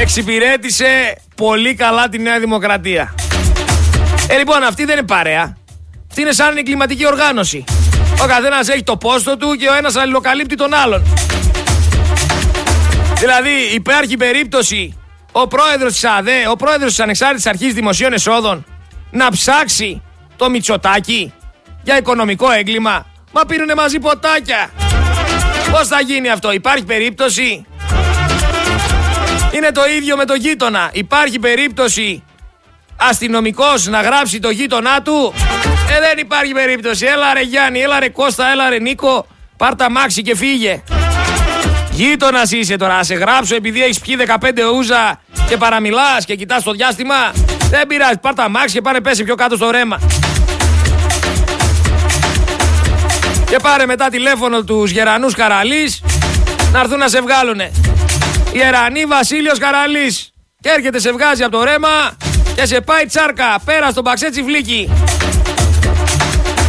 εξυπηρέτησε πολύ καλά τη Νέα Δημοκρατία. Ε, λοιπόν, αυτή δεν είναι παρέα. Αυτή είναι σαν εγκληματική οργάνωση. Ο καθένας έχει το πόστο του και ο ένας αλληλοκαλύπτει τον άλλον. Δηλαδή, υπάρχει περίπτωση ο πρόεδρος της ΑΔΕ, ο πρόεδρος της Ανεξάρτητης Αρχής Δημοσίων Εσόδων, να ψάξει το Μητσοτάκι για οικονομικό έγκλημα Μα πίνουνε μαζί ποτάκια. Πώς θα γίνει αυτό, υπάρχει περίπτωση; Είναι το ίδιο με το γείτονα. Υπάρχει περίπτωση αστυνομικός να γράψει το γείτονά του; Ε, δεν υπάρχει περίπτωση. Έλα ρε Γιάννη, έλα ρε Κώστα, έλα ρε Νίκο. Πάρ' τα μάξι και φύγε. Γείτονας είσαι τώρα, να σε γράψω επειδή έχεις πιει 15 ούζα και παραμιλάς και κοιτάς το διάστημα. Δεν πειράζει, πάρ' τα μάξι και πάνε πέσει πιο κάτω στο ρέμα. Και πάρε μετά τηλέφωνο τους γερανούς Καραλής να έρθουν να σε βγάλουνε. Ιερανή Βασίλειος Καραλής. Και έρχεται σε βγάζει από το ρέμα και σε πάει τσάρκα πέρα στον παξέτσι φλίκι.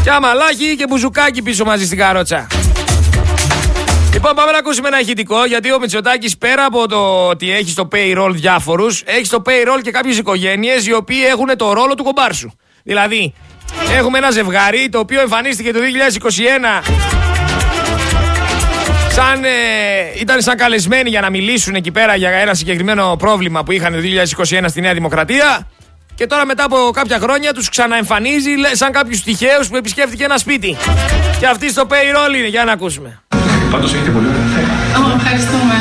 Και αμαλάχι και μπουζουκάκι πίσω μαζί στην καρότσα. Λοιπόν, πάμε να ακούσουμε ένα ηχητικό γιατί ο Μητσοτάκης πέρα από το ότι έχει στο payroll διάφορους, έχει στο payroll και κάποιες οικογένειες οι οποίοι έχουν το ρόλο του κομπάρσου. Δηλαδή, έχουμε ένα ζευγάρι το οποίο εμφανίστηκε το 2021 σαν, ε, ήταν σαν καλεσμένοι για να μιλήσουν εκεί πέρα για ένα συγκεκριμένο πρόβλημα που είχαν το 2021 στη Νέα Δημοκρατία. Και τώρα μετά από κάποια χρόνια τους ξαναεμφανίζει σαν κάποιους τυχαίους που επισκέφτηκε ένα σπίτι. Και αυτή στο payroll είναι, για να ακούσουμε. Πάντως έχετε πολύ ωραία Ευχαριστούμε.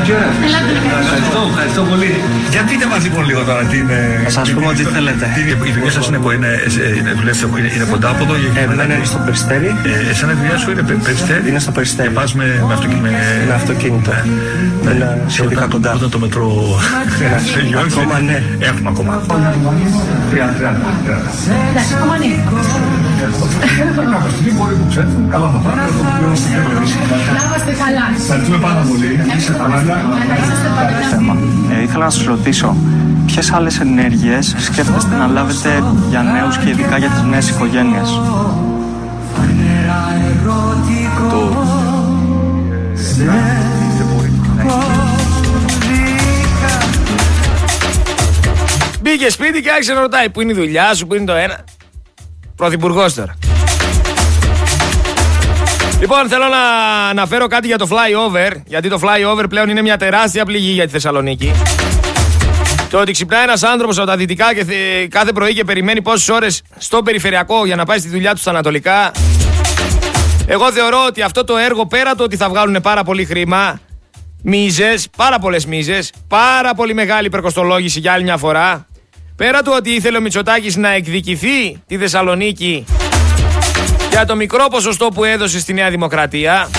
Ευχαριστώ, ευχαριστώ πολύ. Για πείτε μας λοιπόν λίγο τώρα τι είναι... Θα σας πούμε ό,τι θέλετε. Η δουλειά σας είναι, είναι, είναι, δουλεύετε, είναι, είναι κοντά από εδώ. Εμένα είναι στο Περιστέρι. Ε, εσένα η δουλειά σου είναι Περιστέρι; Είναι στο Περιστέρι. Και πας με, με, αυτοκίνητο. Με, με αυτοκίνητο. Είναι σχετικά κοντά. Όταν το μετρό τελειώσει. Ακόμα ναι. Έχουμε ακόμα. Εντάξει, ακόμα ναι. Να είμαστε καλά. Ευχαριστούμε πάρα πολύ. Είστε καλά. Θέμα. Ε, ήθελα να σας ρωτήσω, ποιες άλλες ενέργειες σκέφτεστε να λάβετε για νέους και ειδικά για τις νέες οικογένειες; Το... Μπήκε σπίτι και άρχισε να ρωτάει πού είναι η δουλειά σου, πού είναι το ένα; Πρωθυπουργός τώρα. Λοιπόν, θέλω να αναφέρω κάτι για το flyover. Γιατί το flyover πλέον είναι μια τεράστια πληγή για τη Θεσσαλονίκη. Το ότι ξυπνάει ένας άνθρωπος από τα δυτικά και κάθε πρωί και περιμένει πόσες ώρες στο περιφερειακό για να πάει στη δουλειά του στα ανατολικά. Εγώ θεωρώ ότι αυτό το έργο πέρα το ότι θα βγάλουν πάρα πολύ χρήμα, μίζες, πάρα πολλές μίζες, πάρα πολύ μεγάλη υπερκοστολόγηση για άλλη μια φορά. Πέρα του ότι ήθελε ο Μητσοτάκης να εκδικηθεί τη Θεσσαλονίκη για το μικρό ποσοστό που έδωσε στη Νέα Δημοκρατία.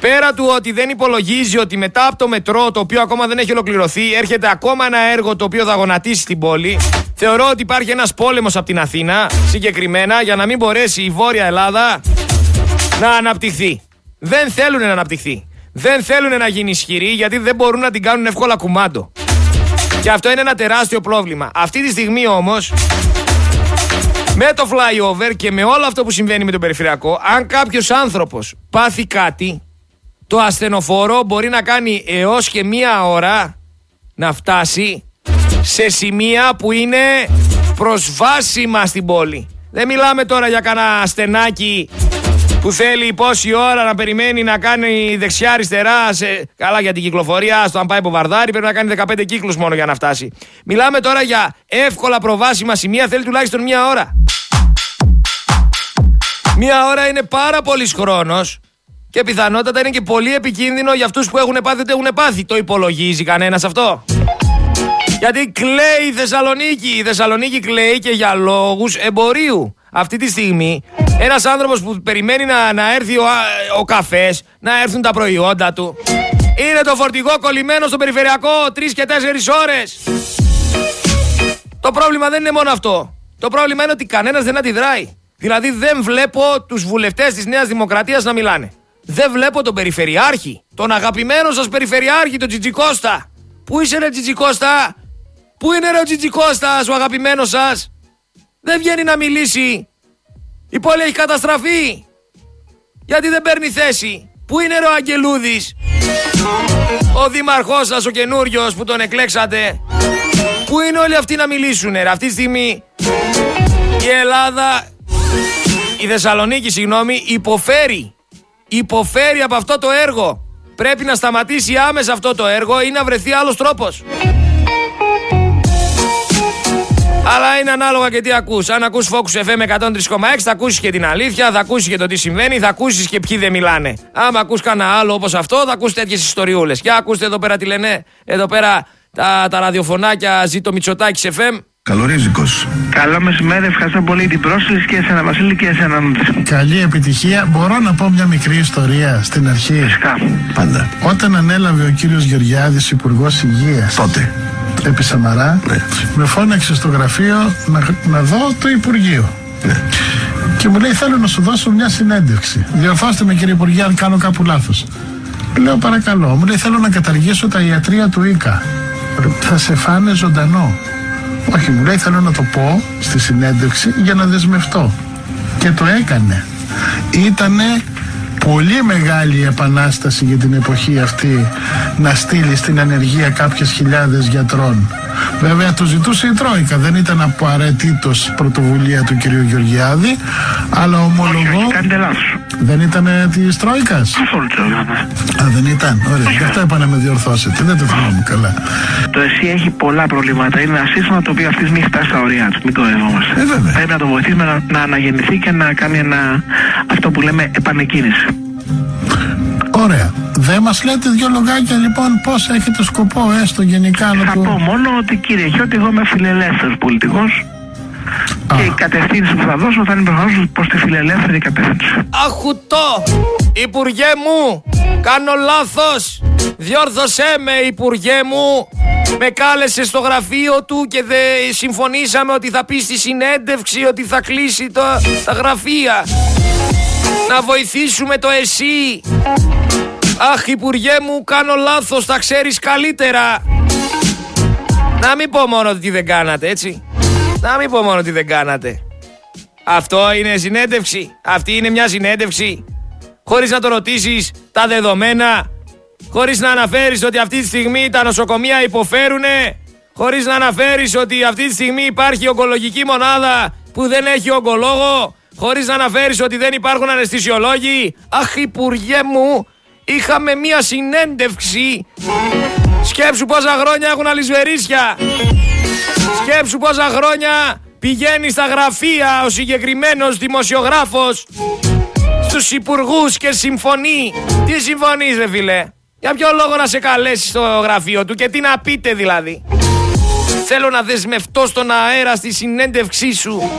Πέρα του ότι δεν υπολογίζει ότι μετά από το μετρό, το οποίο ακόμα δεν έχει ολοκληρωθεί, έρχεται ακόμα ένα έργο το οποίο θα γονατίσει την πόλη. Θεωρώ ότι υπάρχει ένας πόλεμος από την Αθήνα, συγκεκριμένα, για να μην μπορέσει η Βόρεια Ελλάδα να αναπτυχθεί. Δεν θέλουν να αναπτυχθεί. Δεν θέλουν να γίνει ισχυρή γιατί δεν μπορούν να την κάνουν εύκολα κουμάντο. Και αυτό είναι ένα τεράστιο πρόβλημα. Αυτή τη στιγμή όμως με το flyover και με όλο αυτό που συμβαίνει με τον περιφερειακό, αν κάποιος άνθρωπος πάθει κάτι, το ασθενοφόρο μπορεί να κάνει έως και μία ώρα να φτάσει σε σημεία που είναι προσβάσιμα στην πόλη. Δεν μιλάμε τώρα για κανένα στενάκι που θέλει πόση ώρα να περιμένει να κάνει δεξιά-αριστερά. Σε... Καλά για την κυκλοφορία, στο αν πάει από βαρδάρι, πρέπει να κάνει 15 κύκλους μόνο για να φτάσει. Μιλάμε τώρα για εύκολα προβάσιμα σημεία, θέλει τουλάχιστον μία ώρα. Μία ώρα είναι πάρα πολύς χρόνος και πιθανότατα είναι και πολύ επικίνδυνο για αυτούς που έχουν πάθει ότι έχουν πάθει. Το υπολογίζει κανένας αυτό; Γιατί κλαίει η Θεσσαλονίκη. Η Θεσσαλονίκη κλαίει και για λόγους εμπορίου. Αυτή τη στιγμή ένας άνθρωπος που περιμένει να, να έρθει ο, ο καφές, να έρθουν τα προϊόντα του. Είναι το φορτηγό κολλημένο στο περιφερειακό τρεις και τέσσερις ώρες. Το πρόβλημα δεν είναι μόνο αυτό. Το πρόβλημα είναι ότι κανένας δεν αντιδράει. Δηλαδή δεν βλέπω τους βουλευτές της Νέας Δημοκρατίας να μιλάνε. Δεν βλέπω τον Περιφερειάρχη, τον αγαπημένο σας Περιφερειάρχη, τον Τζιτζικώστα. Πού είσαι ρε Τζιτζικώστα, Πού είναι ρε ο Τζιτζικώστας, ο αγαπημένος σας; Δεν βγαίνει να μιλήσει. Η πόλη έχει καταστραφεί. Γιατί δεν παίρνει θέση. Πού είναι ρε ο Αγγελούδης; Ο δήμαρχός σας ο καινούριος που τον εκλέξατε. Πού είναι όλοι αυτοί να μιλήσουν ρε. Αυτή τη στιγμή; Η Ελλάδα η Θεσσαλονίκη, συγγνώμη, υποφέρει. Υποφέρει από αυτό το έργο. Πρέπει να σταματήσει άμεσα αυτό το έργο ή να βρεθεί άλλος τρόπος. Αλλά είναι ανάλογα και τι ακούς. Αν ακούς Focus FM 103,6 θα ακούσεις και την αλήθεια, θα ακούσεις και το τι συμβαίνει, θα ακούσεις και ποιοι δεν μιλάνε. Άμα ακούς κανένα άλλο όπως αυτό θα ακούσεις τέτοιες ιστοριούλες. Και ακούστε εδώ πέρα τι λένε, εδώ πέρα τα, τα ραδιοφωνάκια ζήτω Μητσοτάκης FM. Καλορίζικος. Καλό μεσημέρι, ευχαριστώ πολύ την πρόσκληση και εσένα Βασίλη και εσένα Καλή επιτυχία. Μπορώ να πω μια μικρή ιστορία στην αρχή; Φυσικά. Πάντα. Όταν ανέλαβε ο κύριος Γεωργιάδης υπουργός Υγείας Τότε. Επί Σαμαρά, Ναι. με φώναξε στο γραφείο να, να δω το Υπουργείο. Ναι. Και μου λέει θέλω να σου δώσω μια συνέντευξη. Διορθώστε με κύριε Υπουργέ αν κάνω κάπου λάθος. Λέω παρακαλώ. Μου λέει θέλω να καταργήσω τα ιατρία του ΙΚΑ. Θα σε φάνε ζωντανό. Όχι, μου λέει θέλω να το πω στη συνέντευξη για να δεσμευτώ. Και το έκανε. ήτανε πολύ μεγάλη επανάσταση για την εποχή αυτή να στείλει στην ανεργία κάποιες χιλιάδες γιατρών. Βέβαια το ζητούσε η Τρόικα, δεν ήταν απαραίτητος πρωτοβουλία του κυρίου Γεωργιάδη, αλλά ομολογώ... Όχι, όχι, κάνετε λάθος. Δεν ήταν της Τρόικας; Καθόλου το Α, δεν ήταν. Ωραία. Γι' αυτό είπα να με διορθώσετε. Δεν το θυμάμαι καλά. Το ΕΣΥ έχει πολλά προβλήματα. Είναι ένα σύστημα το οποίο αυτής τη στιγμή έχει φτάσει στα ωριά του. Μην το δεχόμαστε. Ε, βέβαια. Πρέπει να το βοηθήσουμε να, να αναγεννηθεί και να κάνει ένα, αυτό που λέμε επανεκκίνηση. Ωραία. Δεν μας λέτε δυο λογάκια λοιπόν πώς έχετε σκοπό έστω γενικά να Θα το... πω μόνο ότι κύριε Χιώτη, εγώ είμαι φιλελεύθερος πολιτικός Α. και η κατευθύνση που θα δώσω θα είναι προφανώς προς τη φιλελεύθερη κατεύθυνση. Αχουτό! Υπουργέ μου! Κάνω λάθος! Διόρθωσέ με, Υπουργέ μου! Με κάλεσε στο γραφείο του και δε συμφωνήσαμε ότι θα πεις στη συνέντευξη ότι θα κλείσει το, τα γραφεία. Να βοηθήσουμε το εσύ. Αχ, Υπουργέ μου, κάνω λάθος, θα ξέρεις καλύτερα. Να μην πω μόνο ότι δεν κάνατε, έτσι. Να μην πω μόνο ότι δεν κάνατε. Αυτό είναι συνέντευξη. Αυτή είναι μια συνέντευξη. Χωρίς να το ρωτήσεις τα δεδομένα. Χωρίς να αναφέρεις ότι αυτή τη στιγμή τα νοσοκομεία υποφέρουνε. Χωρίς να αναφέρεις ότι αυτή τη στιγμή υπάρχει ογκολογική μονάδα που δεν έχει ογκολόγο. Χωρίς να αναφέρεις ότι δεν υπάρχουν αναισθησιολόγοι. Αχ, Υπουργέ μου, είχαμε μια συνέντευξη. Σκέψου πόσα χρόνια έχουν αλυσβερίσια. Σκέψου πόσα χρόνια πηγαίνει στα γραφεία ο συγκεκριμένος δημοσιογράφος στους υπουργούς και συμφωνεί. Τι συμφωνείς ρε φίλε; Για ποιο λόγο να σε καλέσει στο γραφείο του και τι να πείτε δηλαδή; Θέλω να δεσμευτώ στον αέρα στη συνέντευξή σου.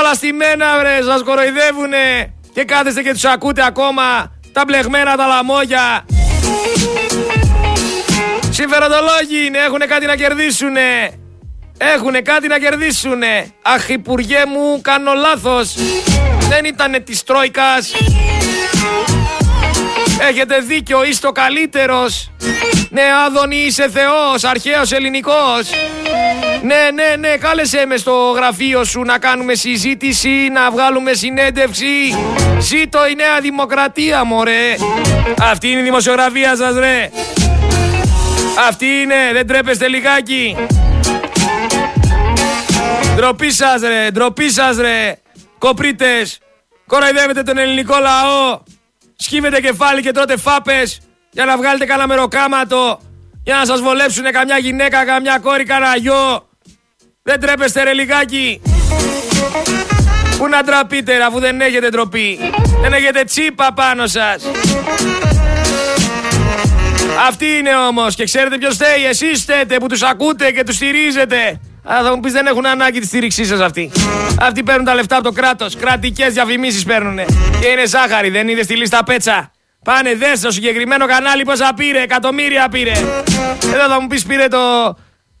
Όλα στη μένα βρε, σας κοροϊδεύουνε και κάθεστε και τους ακούτε ακόμα τα μπλεγμένα τα λαμόγια. Συμφεροντολόγοι είναι, έχουν κάτι να κερδίσουνε. Έχουνε κάτι να κερδίσουνε. Αχ, Υπουργέ μου, κάνω λάθος. Δεν ήτανε της Τρόικας. Έχετε δίκιο, είστε ο καλύτερος. Ναι, Άδωνη, είσαι θεός, αρχαίος ελληνικός. Ναι, ναι, ναι, κάλεσέ με στο γραφείο σου να κάνουμε συζήτηση, να βγάλουμε συνέντευξη. Ζήτω η Νέα Δημοκρατία, μωρέ. Αυτή είναι η δημοσιογραφία σας, ρε. Αυτή είναι, δεν τρέπεστε λιγάκι. Ντροπή σας ρε, ντροπή σας ρε. Κοπρίτες, κοροϊδεύετε τον ελληνικό λαό. Σκύβετε κεφάλι και τρώτε φάπες για να βγάλετε κανένα μεροκάματο. Για να σας βολέψουνε καμιά γυναίκα, καμιά κόρη, κανένα γιο. Δεν τρέπεστε ρε λιγάκι. Πού να ντραπείτε ρε, αφού δεν έχετε ντροπή. Δεν έχετε τσίπα πάνω σας. Αυτή είναι όμως και ξέρετε ποιος θέλει. Εσείς στέτε που τους ακούτε και τους στηρίζετε. Αλλά θα μου πεις δεν έχουν ανάγκη τη στήριξή σας αυτοί. Αυτοί παίρνουν τα λεφτά από το κράτος. Κρατικές διαφημίσεις παίρνουν. Και είναι ζάχαρη, δεν είναι στη λίστα πέτσα; Πάνε δες στο συγκεκριμένο κανάλι πόσα πήρε, εκατομμύρια πήρε. Εδώ θα μου πεις πήρε το,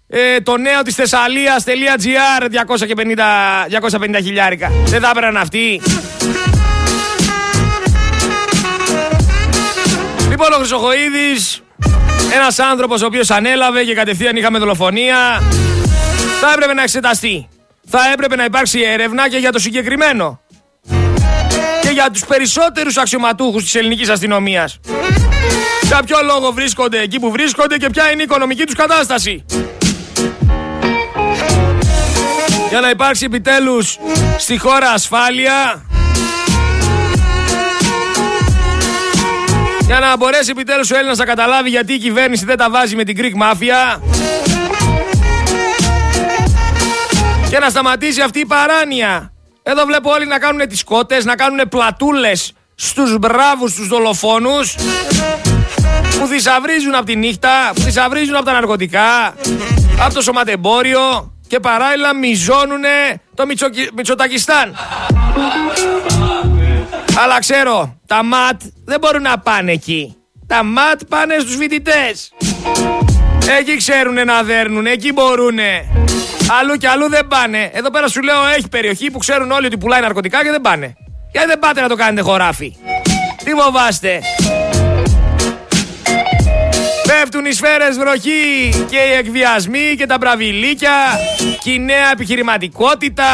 ε, το νέο της Θεσσαλίας.gr 250, 250 χιλιάρικα. Δεν θα έπαιρναν αυτοί. Λοιπόν, ο Χρυσοχοίδης, ένας άνθρωπος ο οποίος ανέλαβε και κατευθείαν είχαμε δολοφονία, θα έπρεπε να εξεταστεί. Θα έπρεπε να υπάρξει έρευνα και για το συγκεκριμένο. Και για τους περισσότερους αξιωματούχους της ελληνικής αστυνομίας. Για ποιο λόγο βρίσκονται εκεί που βρίσκονται και ποια είναι η οικονομική τους κατάσταση. Για να υπάρξει επιτέλους στη χώρα ασφάλεια Για να μπορέσει επιτέλους ο Έλληνας να καταλάβει γιατί η κυβέρνηση δεν τα βάζει με την Greek Mafia. Και να σταματήσει αυτή η παράνοια. Εδώ βλέπω όλοι να κάνουν τις κότες, να κάνουν πλατούλες στους μπράβους στους δολοφόνους που θησαυρίζουν από τη νύχτα, που θησαυρίζουν από τα ναρκωτικά, από το σωματεμπόριο και παράλληλα μιζώνουνε το Μητσοκι... Μητσοτακιστάν. Αλλά ξέρω, τα ματ δεν μπορούν να πάνε εκεί. Τα ματ πάνε στους φοιτητές. Εκεί ξέρουν να δέρνουν, εκεί μπορούνε. Αλλού και αλλού δεν πάνε. Εδώ πέρα σου λέω έχει περιοχή που ξέρουν όλοι ότι πουλάει ναρκωτικά και δεν πάνε. Γιατί δεν πάτε να το κάνετε χωράφι; Τι φοβάστε; Πέφτουν οι σφαίρες βροχή και οι εκβιασμοί και τα μπραβιλίκια και η νέα επιχειρηματικότητα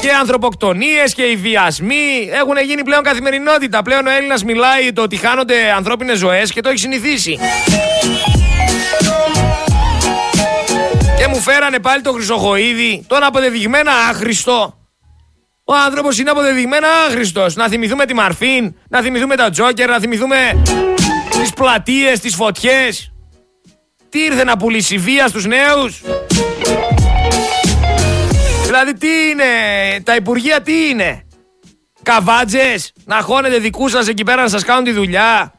Και ανθρωποκτονίες και οι βιασμοί έχουν γίνει πλέον καθημερινότητα. Πλέον ο Έλληνας μιλάει το ότι χάνονται ανθρώπινες ζωές και το έχει συνηθίσει. Και μου φέρανε πάλι το Χρυσοχοίδη, τον αποδεδειγμένα άχρηστο. Ο άνθρωπος είναι αποδεδειγμένα άχρηστος. Να θυμηθούμε τη Μαρφίν, να θυμηθούμε τα Τζόκερ, να θυμηθούμε τις πλατείες, τις φωτιές. Τι ήρθε να πουλήσει βία στους νέους; Δηλαδή τι είναι, τα υπουργεία τι είναι; Καβάτζες, να χώνετε δικούς σας εκεί πέρα να σας κάνουν τη δουλειά;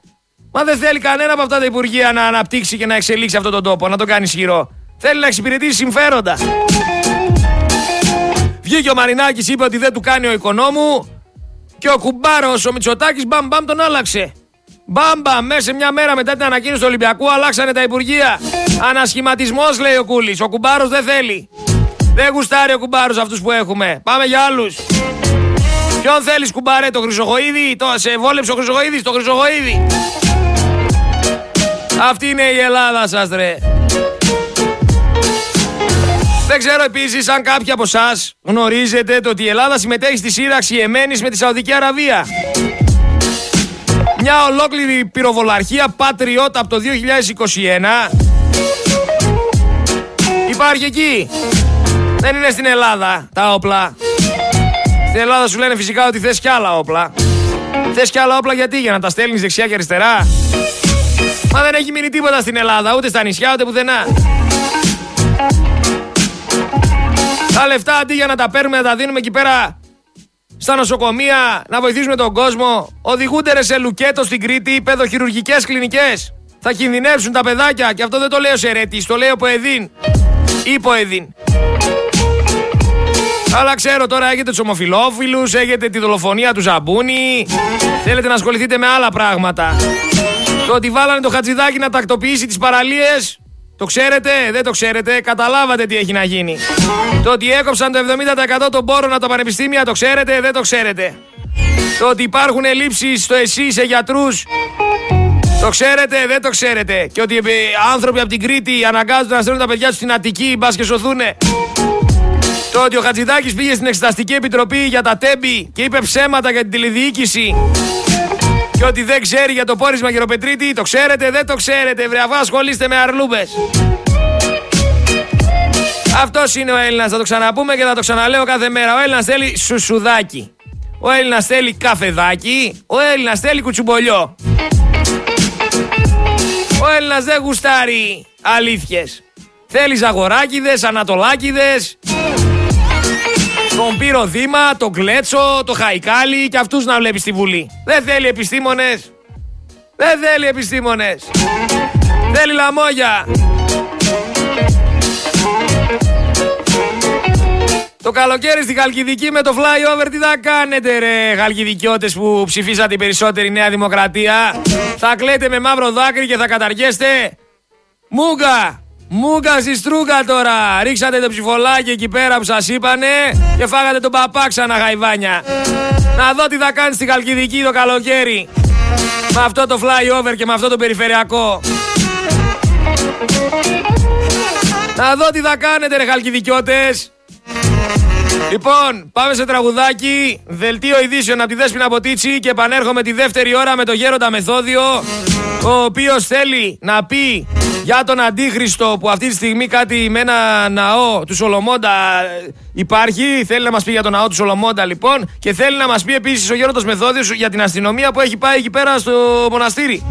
Μα δεν θέλει κανένα από αυτά τα υπουργεία να αναπτύξει και να εξελίξει αυτόν τον τόπο, να το κάνει ισχυρό. Θέλει να εξυπηρετήσει συμφέροντα. Βγήκε ο Μαρινάκης, είπε ότι δεν του κάνει ο οικονόμου και ο κουμπάρος, ο Μητσοτάκης, μπαμ μπαμ τον άλλαξε. Μπαμ μπαμ, μέσα σε μια μέρα μετά την ανακοίνωση του Ολυμπιακού αλλάξανε τα υπουργεία. Ανασχηματισμός λέει ο Κούλης, ο κουμπάρος δεν θέλει. Δεν γουστάρει ο κουμπάρος αυτούς που έχουμε. Πάμε για άλλους. Ποιον θέλεις κουμπάρε, το Χρυσοχοίδη, το, σε βόλεψε ο Χρυσοχοίδης, το Χρυσοχοίδη. Αυτή είναι η Ελλάδα σας ρε. Δεν ξέρω επίσης αν κάποιοι από εσάς γνωρίζετε το ότι η Ελλάδα συμμετέχει στη σύραξη Εμένης με τη Σαουδική Αραβία. Μια ολόκληρη πυροβολαρχία πατριώτα από το 2021 υπάρχει εκεί. Δεν είναι στην Ελλάδα τα όπλα. Στην Ελλάδα σου λένε φυσικά ότι θες κι άλλα όπλα. Θες κι άλλα όπλα γιατί, για να τα στέλνεις δεξιά και αριστερά. Μα δεν έχει μείνει τίποτα στην Ελλάδα, ούτε στα νησιά, ούτε πουθενά. Τα λεφτά αντί για να τα παίρνουμε να τα δίνουμε εκεί πέρα στα νοσοκομεία, να βοηθήσουμε τον κόσμο, οδηγούνται ρε σε λουκέτο στην Κρήτη, παιδοχειρουργικές κλινικές. Θα κινδυνεύσουν τα παιδάκια και αυτό δεν το λέω σε ρέτη, το λέω ποεδίν. Ή ποεδίν. Αλλά ξέρω τώρα έχετε τους ομοφυλόφιλους, έχετε τη δολοφονία του Ζαμπούνι. Θέλετε να ασχοληθείτε με άλλα πράγματα. Το ότι βάλανε το χατζηδάκι να τακτοποιήσει τις παραλίες, το ξέρετε, δεν το ξέρετε, καταλάβατε τι έχει να γίνει. Το ότι έκοψαν το 70% των πόρων από τα πανεπιστήμια, το ξέρετε, δεν το ξέρετε. Το ότι υπάρχουν ελλείψεις στο ΕΣΥ σε γιατρούς, το ξέρετε, δεν το ξέρετε. Και ότι άνθρωποι από την Κρήτη αναγκάζονται να στέλνουν τα παιδιά τους στην Αττική, μπας και σωθούνε. Το ότι ο Χατζηδάκης πήγε στην Εξεταστική Επιτροπή για τα τέμπη και είπε ψέματα για την τηλεδιοίκηση και ότι δεν ξέρει για το πόρισμα γεροπετρίτη, το ξέρετε, δεν το ξέρετε. Βρεαβά ασχολείστε με αρλούμπες. Αυτός είναι ο Έλληνας. Θα το ξαναπούμε και θα το ξαναλέω κάθε μέρα. Ο Έλληνας θέλει σουσουδάκι. Ο Έλληνας θέλει καφεδάκι. Ο Έλληνας θέλει κουτσουμπολιό. Ο Έλληνας δεν γουστάρει αλήθειες. Θέλεις ζαγοράκιδε, ανατολάκιδες, τον Πύρο Δήμα, τον Κλέτσο, τον Χαϊκάλι και αυτούς να βλέπεις στη Βουλή. Δεν θέλει επιστήμονες. Δεν θέλει επιστήμονες. Θέλει λαμόγια. Το καλοκαίρι στη Χαλκιδική με το flyover τι θα κάνετε ρε Χαλκιδικιώτες που ψηφίσατε η περισσότερη Νέα Δημοκρατία; Θα κλαίτε με μαύρο δάκρυ και θα καταργέστε Μούγκα Μούγκα στη στρούγκα τώρα. Ρίξατε το ψηφολάκι εκεί πέρα που σας είπανε και φάγατε τον παπά ξανά γαϊβάνια. Να δω τι θα κάνεις στη Χαλκιδική το καλοκαίρι. Με αυτό το flyover και με αυτό το περιφερειακό. Να δω τι θα κάνετε ρε Χαλκιδικιώτες. Λοιπόν, πάμε σε τραγουδάκι. Δελτίο ειδήσεων από τη Δέσποινα Ποτίτσι και επανέρχομαι τη δεύτερη ώρα με το Γέροντα Μεθόδιο, ο οποίος θέλει να πει για τον Αντίχριστο που αυτή τη στιγμή κάτι με ένα ναό του Σολομόντα υπάρχει. Θέλει να μας πει για τον ναό του Σολομόντα λοιπόν και θέλει να μας πει επίσης ο Γέροντα Μεθόδιος για την αστυνομία που έχει πάει εκεί πέρα στο μοναστήρι.